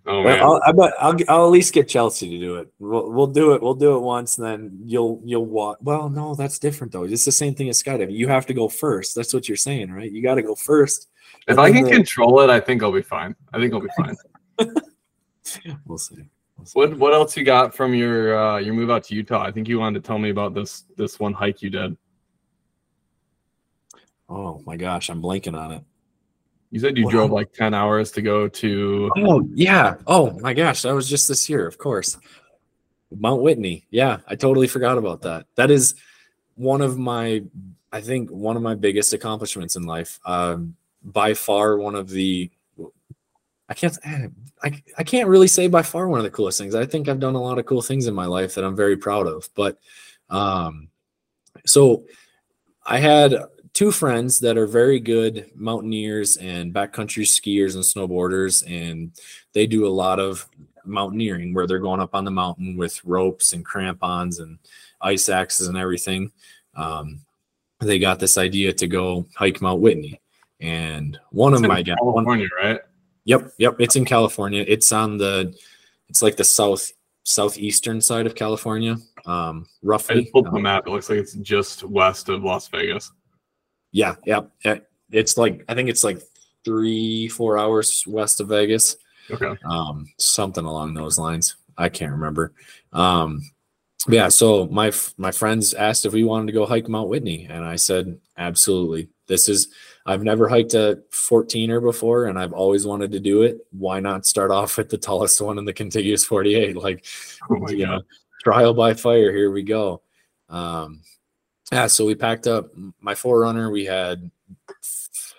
Oh man, I'll, I bet I'll I'll at least get Chelsea to do it. We'll we'll do it. We'll do it once, and then you'll you'll walk. Well, no, that's different though. It's the same thing as skydiving. You have to go first. That's what you're saying, right? You got to go first. If I can control it, I think I'll be fine. I think I'll be fine. We'll see. We'll see. what what else you got from your uh your move out to Utah? I think you wanted to tell me about this this one hike you did. Oh my gosh, I'm blanking on it. You said you Wow. drove like ten hours to go to. Oh yeah. Oh my gosh, that was just this year, of course. Mount Whitney. Yeah, I totally forgot about that. That is one of my, I think, one of my biggest accomplishments in life. Um, by far, one of the. I can't. I, I can't really say by far one of the coolest things. I think I've done a lot of cool things in my life that I'm very proud of. But Um, so I had two friends that are very good mountaineers and backcountry skiers and snowboarders, and they do a lot of mountaineering where they're going up on the mountain with ropes and crampons and ice axes and everything. Um, they got this idea to go hike Mount Whitney, and one It's of my guys, one, California, right? Yep, yep. It's in California. It's on the, it's like the south southeastern side of California, um, I just pulled the Um, map. It looks like it's just west of Las Vegas. yeah, yep. yeah. It's like I think it's like three, four hours west of Vegas, Okay. um, something along those lines. I can't remember. Um, yeah. So my my friends asked if we wanted to go hike Mount Whitney, and I said absolutely. This is I've never hiked a 14er before, and I've always wanted to do it. Why not start off with the tallest one in the contiguous 48? Like Oh you god. know, trial by fire. Here we go. Um, yeah, so we packed up my 4Runner. We had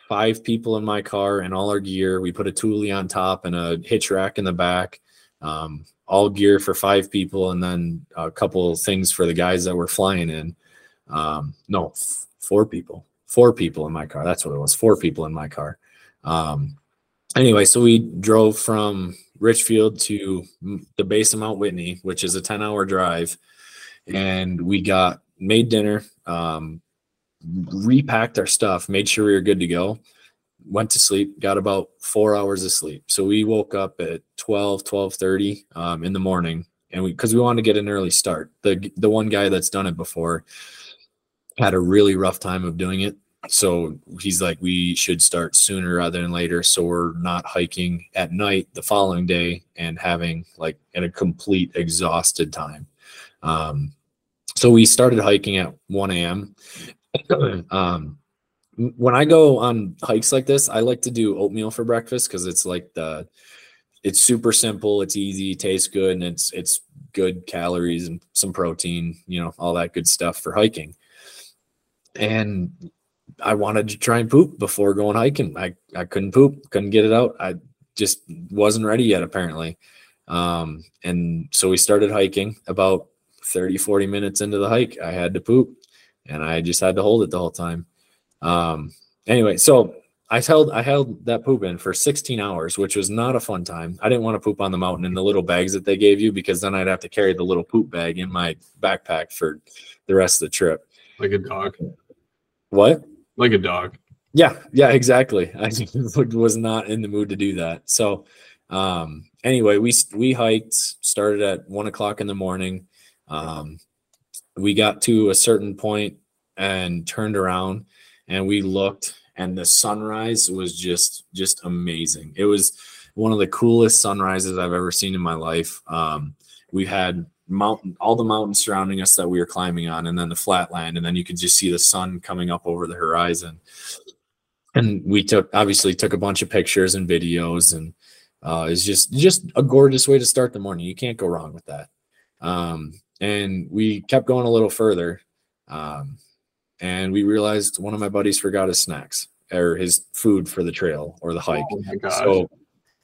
five people in my car and all our gear. We put a Thule on top and a hitch rack in the back. Um, all gear for five people, and then a couple of things for the guys that were flying in. Um, no, f- four people. Four people in my car. That's what it was. Four people in my car. Um, anyway, so we drove from Richfield to the base of Mount Whitney, which is a 10 hour drive. And we got made dinner, um, repacked our stuff, made sure we were good to go, went to sleep, got about four hours of sleep. So we woke up at 12, 1230 um, in the morning and we, cause we wanted to get an early start. The, the one guy that's done it before had a really rough time of doing it. So he's like, we should start sooner rather than later. So we're not hiking at night the following day and having like in a complete exhausted time. Um, so we started hiking at 1 a.m. um, when I go on hikes like this, I like to do oatmeal for breakfast because it's like the, it's super simple, it's easy, tastes good, and it's it's good calories and some protein, you know, all that good stuff for hiking. And I wanted to try and poop before going hiking. I, I couldn't poop, couldn't get it out. I just wasn't ready yet, apparently. Um, and so we started hiking about 30, 40 minutes into the hike. I had to poop and I just had to hold it the whole time. Um, anyway, so I held I held that poop in for 16 hours, which was not a fun time. I didn't want to poop on the mountain in the little bags that they gave you because then I'd have to carry the little poop bag in my backpack for the rest of the trip. Like a dog. What? Like a dog. Yeah, yeah, exactly. I was not in the mood to do that. So, um, anyway, we we hiked, started at one o'clock in the morning. Um, we got to a certain point and turned around, and we looked, and the sunrise was just just amazing. It was one of the coolest sunrises I've ever seen in my life. Um, we had mountain all the mountains surrounding us that we were climbing on and then the flat land and then you could just see the sun coming up over the horizon. And we took obviously took a bunch of pictures and videos and uh, it's just just a gorgeous way to start the morning. You can't go wrong with that. Um, and we kept going a little further um, and we realized one of my buddies forgot his snacks or his food for the trail or the hike. Oh so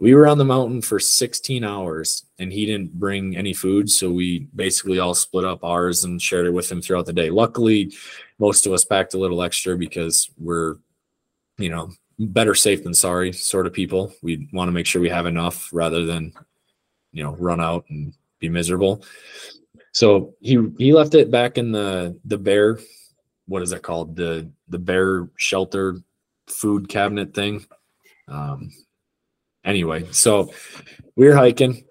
we were on the mountain for 16 hours and he didn't bring any food. So we basically all split up ours and shared it with him throughout the day. Luckily, most of us packed a little extra because we're, you know, better safe than sorry sort of people. We want to make sure we have enough rather than, you know, run out and be miserable. So he he left it back in the the bear, what is that called? The the bear shelter food cabinet thing. Um, anyway, so we were hiking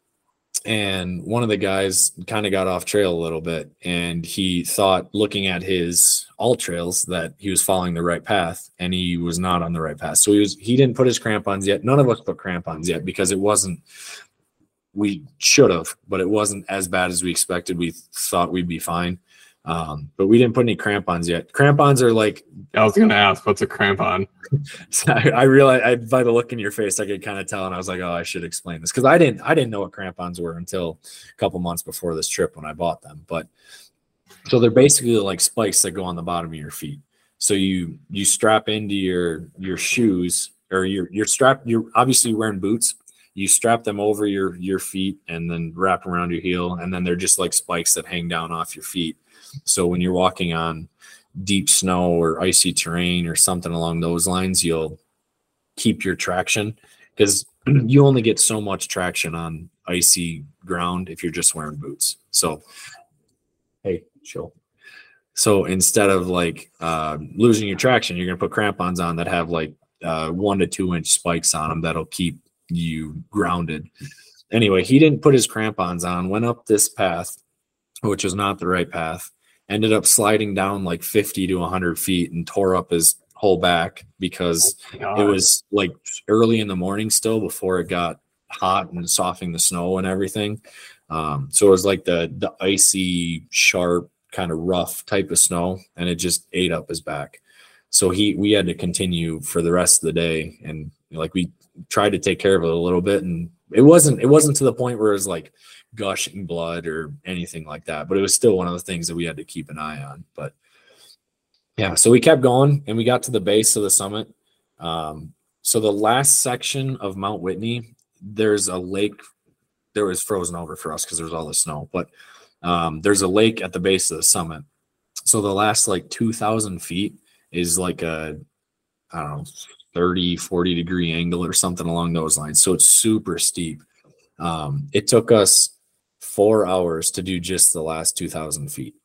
and one of the guys kind of got off trail a little bit and he thought looking at his AllTrails that he was following the right path and he was not on the right path. So he was he didn't put his crampons yet. None of us put crampons yet because it wasn't we should have, but it wasn't as bad as we expected. We thought we'd be fine. Um, but we didn't put any crampons yet. Crampons are like I was gonna ask, what's a crampon? so I, I realized I, by the look in your face, I could kind of tell, and I was like, "Oh, I should explain this," because I didn't, I didn't know what crampons were until a couple months before this trip when I bought them. But so they're basically like spikes that go on the bottom of your feet. So you you strap into your your shoes or your your strap. You're obviously wearing boots. You strap them over your your feet and then wrap around your heel, and then they're just like spikes that hang down off your feet. So when you're walking on deep snow or icy terrain or something along those lines, you'll keep your traction because you only get so much traction on icy ground if you're just wearing boots. So, hey, chill. So instead of like uh, losing your traction, you're gonna put crampons on that have like uh, one to two inch spikes on them that'll keep you grounded. Anyway, he didn't put his crampons on. Went up this path, which was not the right path. Ended up sliding down like 50 to 100 feet and tore up his whole back because it was like early in the morning still before it got hot and softening the snow and everything. Um, so it was like the the icy, sharp, kind of rough type of snow, and it just ate up his back. So he we had to continue for the rest of the day, and like we tried to take care of it a little bit, and it wasn't it wasn't to the point where it was like gushing blood or anything like that, but it was still one of the things that we had to keep an eye on. But yeah, so we kept going, and we got to the base of the summit. Um, so the last section of Mount Whitney, there's a lake. There was frozen over for us because there's all the snow, but um, there's a lake at the base of the summit. So the last like 2,000 feet is like a, I don't know, 30, 40 degree angle or something along those lines. So it's super steep. Um, it took us four hours to do just the last 2,000 feet.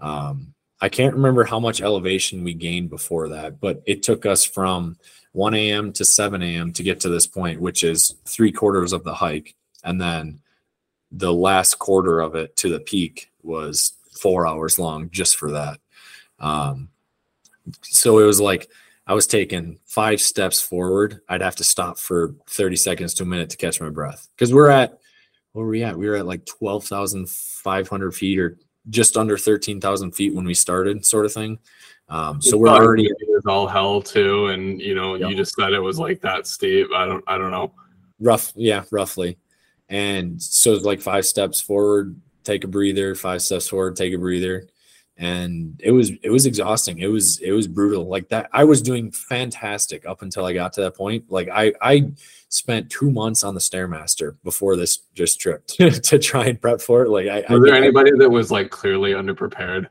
Um, I can't remember how much elevation we gained before that, but it took us from 1 a.m. to 7 a.m. to get to this point, which is three quarters of the hike. And then the last quarter of it to the peak was four hours long just for that. Um, so it was like I was taking five steps forward. I'd have to stop for 30 seconds to a minute to catch my breath because we're at, where were we at? We were at like 12,500 feet or just under 13,000 feet when we started, sort of thing. Um, so we're already it was all hell too, and you know, you just said it was like that steep. I don't, I don't know. rough, yeah, roughly. And so it's like five steps forward, take a breather, five steps forward, take a breather. And it was it was exhausting. It was it was brutal. Like that, I was doing fantastic up until I got to that point. Like I I spent two months on the stairmaster before this just trip to, to try and prep for it. Like I, Was I there anybody that was like clearly underprepared?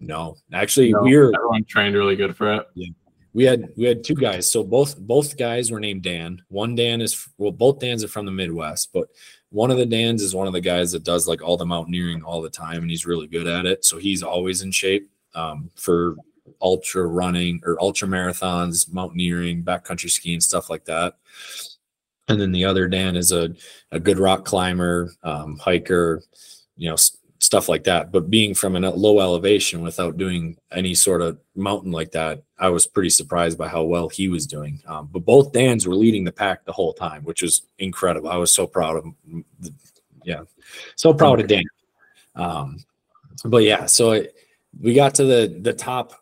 no, actually No, we were everyone trained really good for it. we had we had two guys so both both guys were named dan one dan is well both dans are from the midwest but one of the dans is one of the guys that does like all the mountaineering all the time and he's really good at it. So he's always in shape um, for ultra running or ultra marathons mountaineering backcountry skiing stuff like that. And then the other dan is a, a good rock climber um, hiker you know stuff like that. But being from a low elevation without doing any sort of mountain like that, I was pretty surprised by how well he was doing. Um, but both Dans were leading the pack the whole time, which was incredible. I was so proud of him. Yeah, so proud of Dan. Um, but yeah, so it, we got to the the top,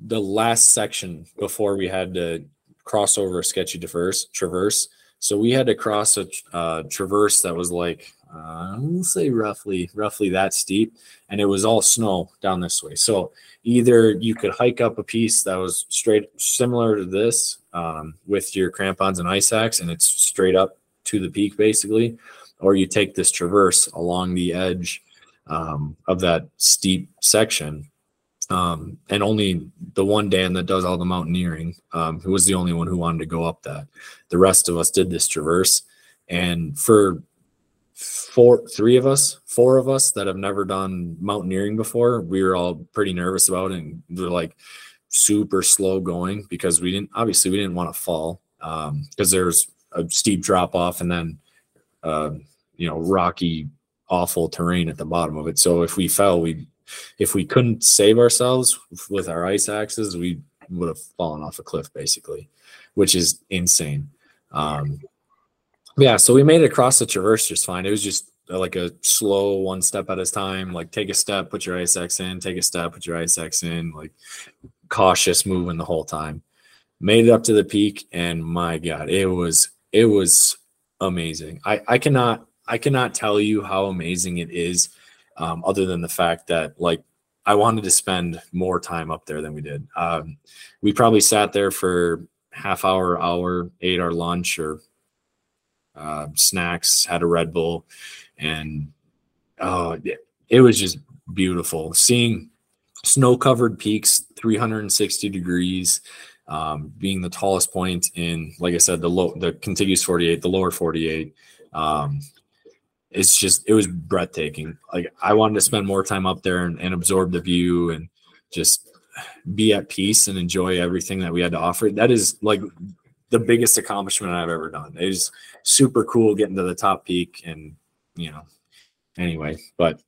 the last section before we had to cross over a sketchy traverse. Traverse. So we had to cross a uh, traverse that was like uh, I'll say roughly roughly that steep, and it was all snow down this way. So either you could hike up a piece that was straight similar to this um, with your crampons and ice axe, and it's straight up to the peak basically, or you take this traverse along the edge um, of that steep section. Um, and only the one Dan that does all the mountaineering, um, who was the only one who wanted to go up that. The rest of us did this traverse, and for four three of us four of us that have never done mountaineering before we were all pretty nervous about it and they're like super slow going because we didn't obviously we didn't want to fall um because there's a steep drop off and then uh you know rocky awful terrain at the bottom of it. So if we fell we if we couldn't save ourselves with our ice axes we would have fallen off a cliff basically which is insane. Um yeah, so we made it across the traverse just fine. It was just uh, like a slow one step at a time. Like take a step, put your ice axe in, take a step, put your ice axe in, like cautious moving the whole time. Made it up to the peak, and my God, it was it was amazing. I I cannot I cannot tell you how amazing it is, um, other than the fact that like I wanted to spend more time up there than we did. Um, we probably sat there for half hour, hour, ate our lunch or uh, snacks, had a Red Bull, and oh, it, was just beautiful seeing snow covered peaks, 360 degrees, um, being the tallest point in, like I said, the low, the contiguous 48, the lower 48. Um, it's just, it was breathtaking. Like I wanted to spend more time up there and, and absorb the view and just be at peace and enjoy everything that we had to offer. That is like the biggest accomplishment I've ever done. It is super cool getting to the top peak and, you know, anyway, but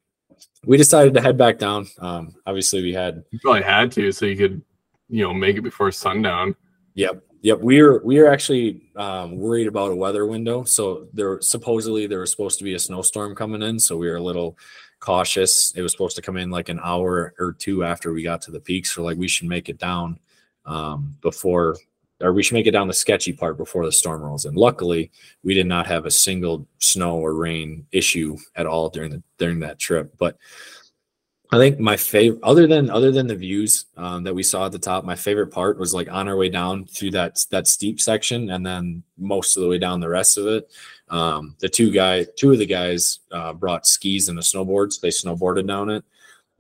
we decided to head back down. Um, obviously we had, You probably had to, so you could, you know, make it before sundown. Yep. Yep. We were we were actually um, worried about a weather window. So there supposedly there was supposed to be a snowstorm coming in. So we were a little cautious. It was supposed to come in like an hour or two after we got to the peaks. So like we should make it down um, before or we should make it down the sketchy part before the storm rolls in. Luckily, we did not have a single snow or rain issue at all during the during that trip. But I think my favorite, other than other than the views um, that we saw at the top, my favorite part was like on our way down through that that steep section, and then most of the way down the rest of it. Um, the two guy, two of the guys uh, brought skis and a snowboard, so They snowboarded down it,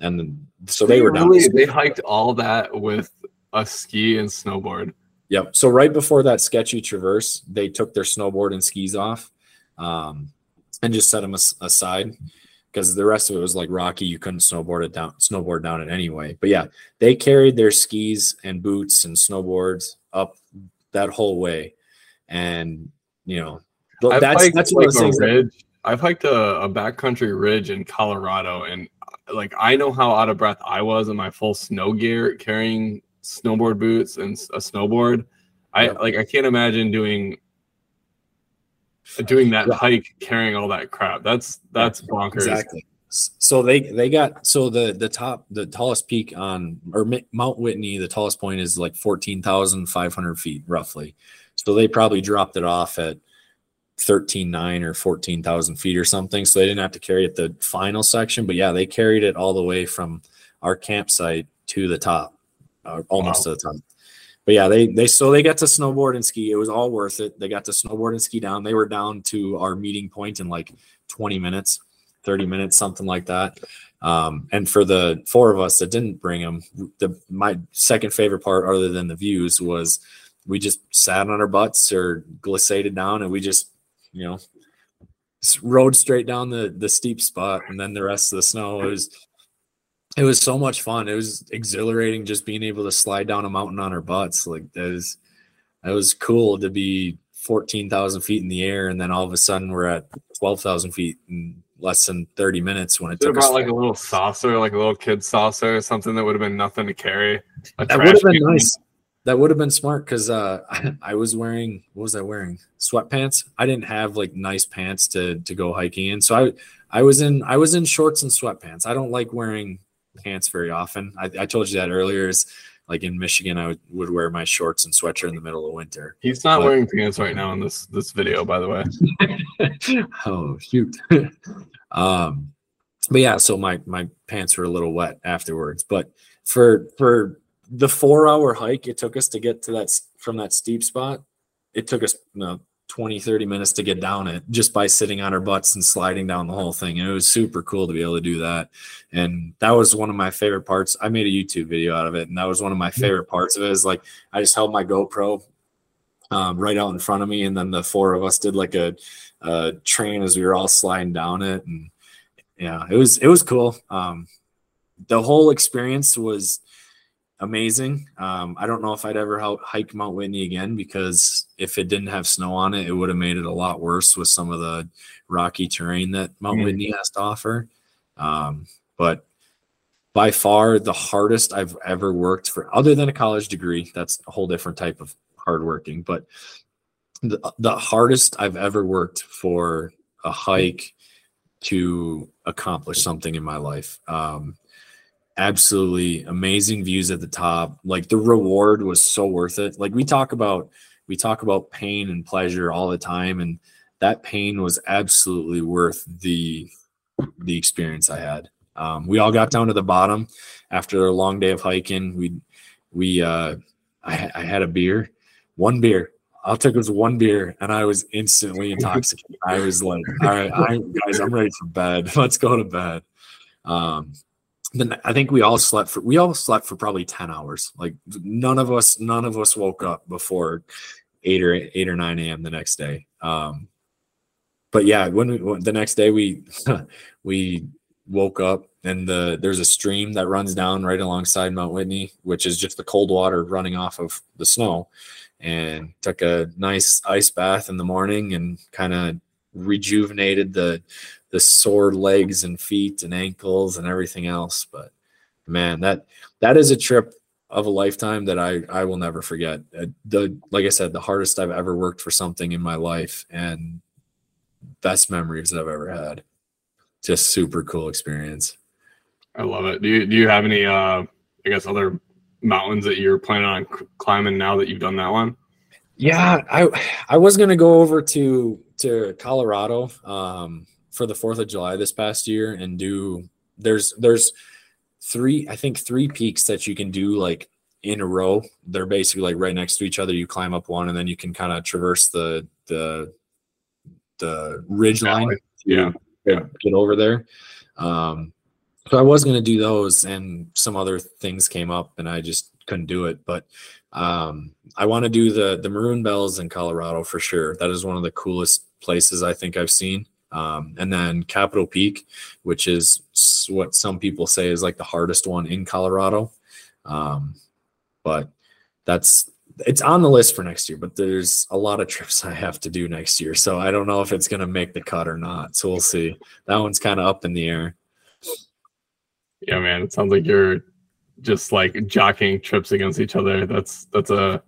and then, so they, were down. really, they hiked all that with a ski and snowboard. Yep. So right before that sketchy traverse, they took their snowboard and skis off, um, and just set them as- aside because the rest of it was like rocky. You couldn't snowboard it down, snowboard down it anyway. But yeah, they carried their skis and boots and snowboards up that whole way, and you know I've that's hiked that's like of the a things. that- I've hiked a, a backcountry ridge in Colorado, and like I know how out of breath I was in my full snow gear, carrying snowboard boots and a snowboard. I Yep. like I can't imagine doing doing that hike carrying all that crap. That's that's bonkers. Exactly. So they they got so the the top the tallest peak on or Mount Whitney the tallest point is like fourteen thousand five hundred feet roughly. So they probably dropped it off at thirteen nine or fourteen thousand feet or something. So they didn't have to carry it the final section, but yeah, they carried it all the way from our campsite to the top, uh, almost Wow. to the top. But yeah, they they so they got to snowboard and ski. It was all worth it. They got to snowboard and ski down. They were down to our meeting point in like twenty minutes. 30 minutes, something like that. Um, and for the four of us that didn't bring them, the my second favorite part, other than the views, was we just sat on our butts or glissaded down, and we just, you know, rode straight down the the steep spot, and then the rest of the snow was. It was so much fun. It was exhilarating just being able to slide down a mountain on our butts. Like that is, that was cool to be fourteen thousand feet in the air, and then all of a sudden we're at twelve thousand feet in less than thirty minutes when it took us. brought like a little saucer, like a little kid saucer, or something that would have been nothing to carry. That would have been can. nice. That would have been smart because uh, I was wearing what was I wearing? Sweatpants. I didn't have like nice pants to to go hiking in, so I I was in I was in shorts and sweatpants. I don't like wearing pants very often. I, I told you that earlier. Is like in Michigan, I would, would wear my shorts and sweatshirt in the middle of winter. He's not But- wearing pants right now in this this video, by the way. oh shoot. um but yeah, so my my pants were a little wet afterwards. But for for the four hour hike it took us to get to that from that steep spot, it took us you know, 20, 30 minutes to get down it just by sitting on our butts and sliding down the whole thing. And it was super cool to be able to do that. And that was one of my favorite parts. I made a YouTube video out of it, and that was one of my favorite parts of it. Is like I just held my GoPro um, right out in front of me, and then the four of us did like a, a train as we were all sliding down it, and yeah, it was it was cool. Um, the whole experience was amazing. Um, I don't know if I'd ever hike Mount Whitney again because if it didn't have snow on it, it would have made it a lot worse with some of the rocky terrain that Mount Mhm. Whitney has to offer. Um, but by far the hardest I've ever worked for, other than a college degree, that's a whole different type of hard working. But the, the hardest I've ever worked for a hike to accomplish something in my life. Um, absolutely amazing views at the top. Like the reward was so worth it. Like we talk about, we talk about pain and pleasure all the time, and that pain was absolutely worth the the experience I had. Um, we all got down to the bottom after a long day of hiking. We we uh, I, I had a beer, one beer. All it took was one beer, and I was instantly intoxicated. I was like, "All right, I, guys, I'm ready for bed. Let's go to bed." Um, then I think we all slept for we all slept for probably 10 hours. Like none of us, none of us woke up before eight or eight or nine a.m. the next day. Um, but yeah, when we when, the next day we we woke up and the there's a stream that runs down right alongside Mount Whitney, which is just the cold water running off of the snow, and took a nice ice bath in the morning and kind of rejuvenated the the sore legs and feet and ankles and everything else. But man, that that is a trip of a lifetime that I I will never forget. Uh, the like I said, the hardest I've ever worked for something in my life, and best memories that I've ever had. Just super cool experience. I love it. Do you do you have any uh I guess other mountains that you're planning on climbing now that you've done that one? Yeah, I I was gonna go over to to Colorado. Um, for the Fourth of July this past year and do there's there's three I think three peaks that you can do like in a row. They're basically like right next to each other. You climb up one and then you can kind of traverse the the the ridge line yeah. yeah. get over there. Um, so I was going to do those and some other things came up and I just couldn't do it. But um, I want to do the the Maroon Bells in Colorado for sure. That is one of the coolest places I think I've seen. Um, and then Capitol Peak, which is what some people say is like the hardest one in Colorado. Um, but that's it's on the list for next year, but there's a lot of trips I have to do next year. So I don't know if it's going to make the cut or not. So we'll see. That one's kind of up in the air. Yeah, man. It sounds like you're just like jockeying trips against each other. That's, that's a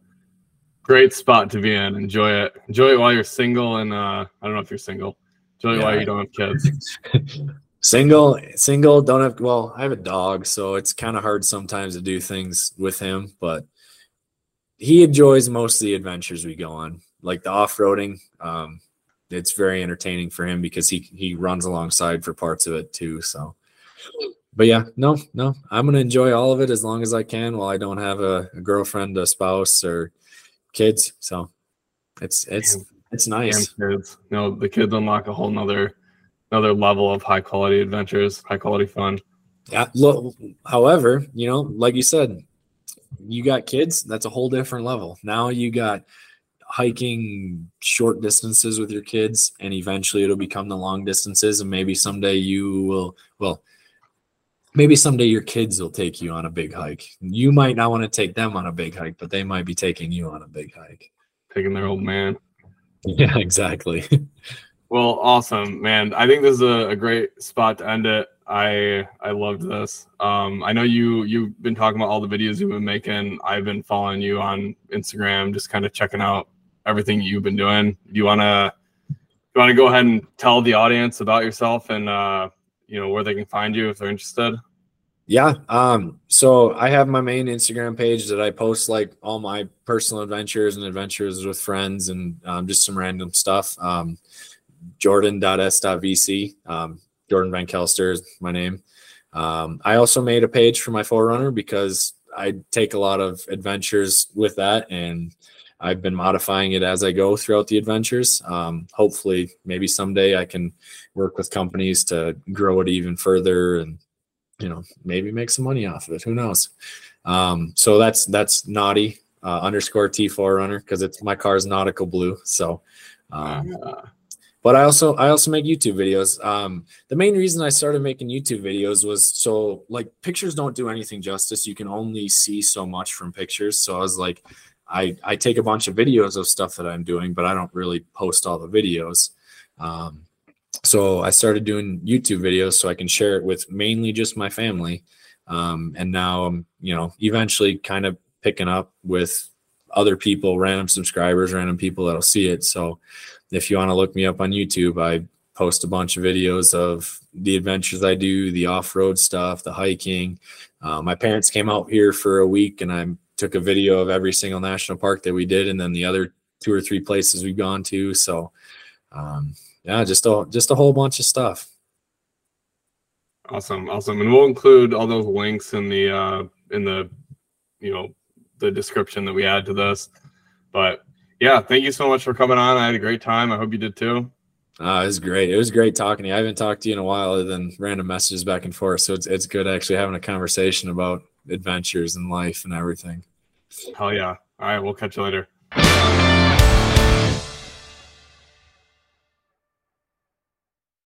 great spot to be in. Enjoy it. Enjoy it while you're single. And, uh, I don't know if you're single, Tell you yeah. why you don't have kids. single, single, don't have. Well, I have a dog, so it's kind of hard sometimes to do things with him, but he enjoys most of the adventures we go on, like the off roading. Um, it's very entertaining for him because he he runs alongside for parts of it too. So, but yeah, no, no, I'm gonna enjoy all of it as long as I can while I don't have a, a girlfriend, a spouse, or kids. So, it's it's it's nice. kids. You know, the kids unlock a whole nother another level of high quality adventures, high quality fun. Yeah. Look, however, you know, like you said, you got kids, that's a whole different level. Now you got hiking short distances with your kids, and eventually it'll become the long distances. And maybe someday you will, well, maybe someday your kids will take you on a big hike. You might not want to take them on a big hike, but they might be taking you on a big hike. Taking their old man. Yeah, exactly. well, awesome, man. I think this is a, a, great spot to end it. I I loved this. Um, I know you you've been talking about all the videos you've been making. I've been following you on Instagram, just kind of checking out everything you've been doing. Do you wanna you wanna go ahead and tell the audience about yourself and uh, you know where they can find you if they're interested? Yeah. Um, so I have my main Instagram page that I post like all my personal adventures and adventures with friends and um, just some random stuff. Um, Jordan.s.vc. Um, Jordan Van Kelster is my name. Um, I also made a page for my 4Runner because I take a lot of adventures with that and I've been modifying it as I go throughout the adventures. Um, hopefully, maybe someday I can work with companies to grow it even further and you know maybe make some money off of it. Who knows? Um, so that's that's naughty uh, underscore t4 runner because it's my car's nautical blue so um, but i also i also make youtube videos. Um, the main reason i started making youtube videos was so like pictures don't do anything justice. You can only see so much from pictures. So i was like i i take a bunch of videos of stuff that i'm doing but i don't really post all the videos. Um, so I started doing YouTube videos so I can share it with mainly just my family. Um, and now I'm, you know, eventually kind of picking up with other people, random subscribers, random people that'll see it. So if you want to look me up on YouTube, I post a bunch of videos of the adventures I do, the off-road stuff, the hiking. Uh, my parents came out here for a week and I took a video of every single national park that we did and then the other two or three places we've gone to. So um, yeah, just a just a whole bunch of stuff. Awesome, awesome, and we'll include all those links in the uh, in the you know the description that we add to this. But yeah, thank you so much for coming on. I had a great time. I hope you did too. Uh, it was great. It was great talking to you. I haven't talked to you in a while other than random messages back and forth. So it's it's good actually having a conversation about adventures and life and everything. Hell yeah. All right, we'll catch you later.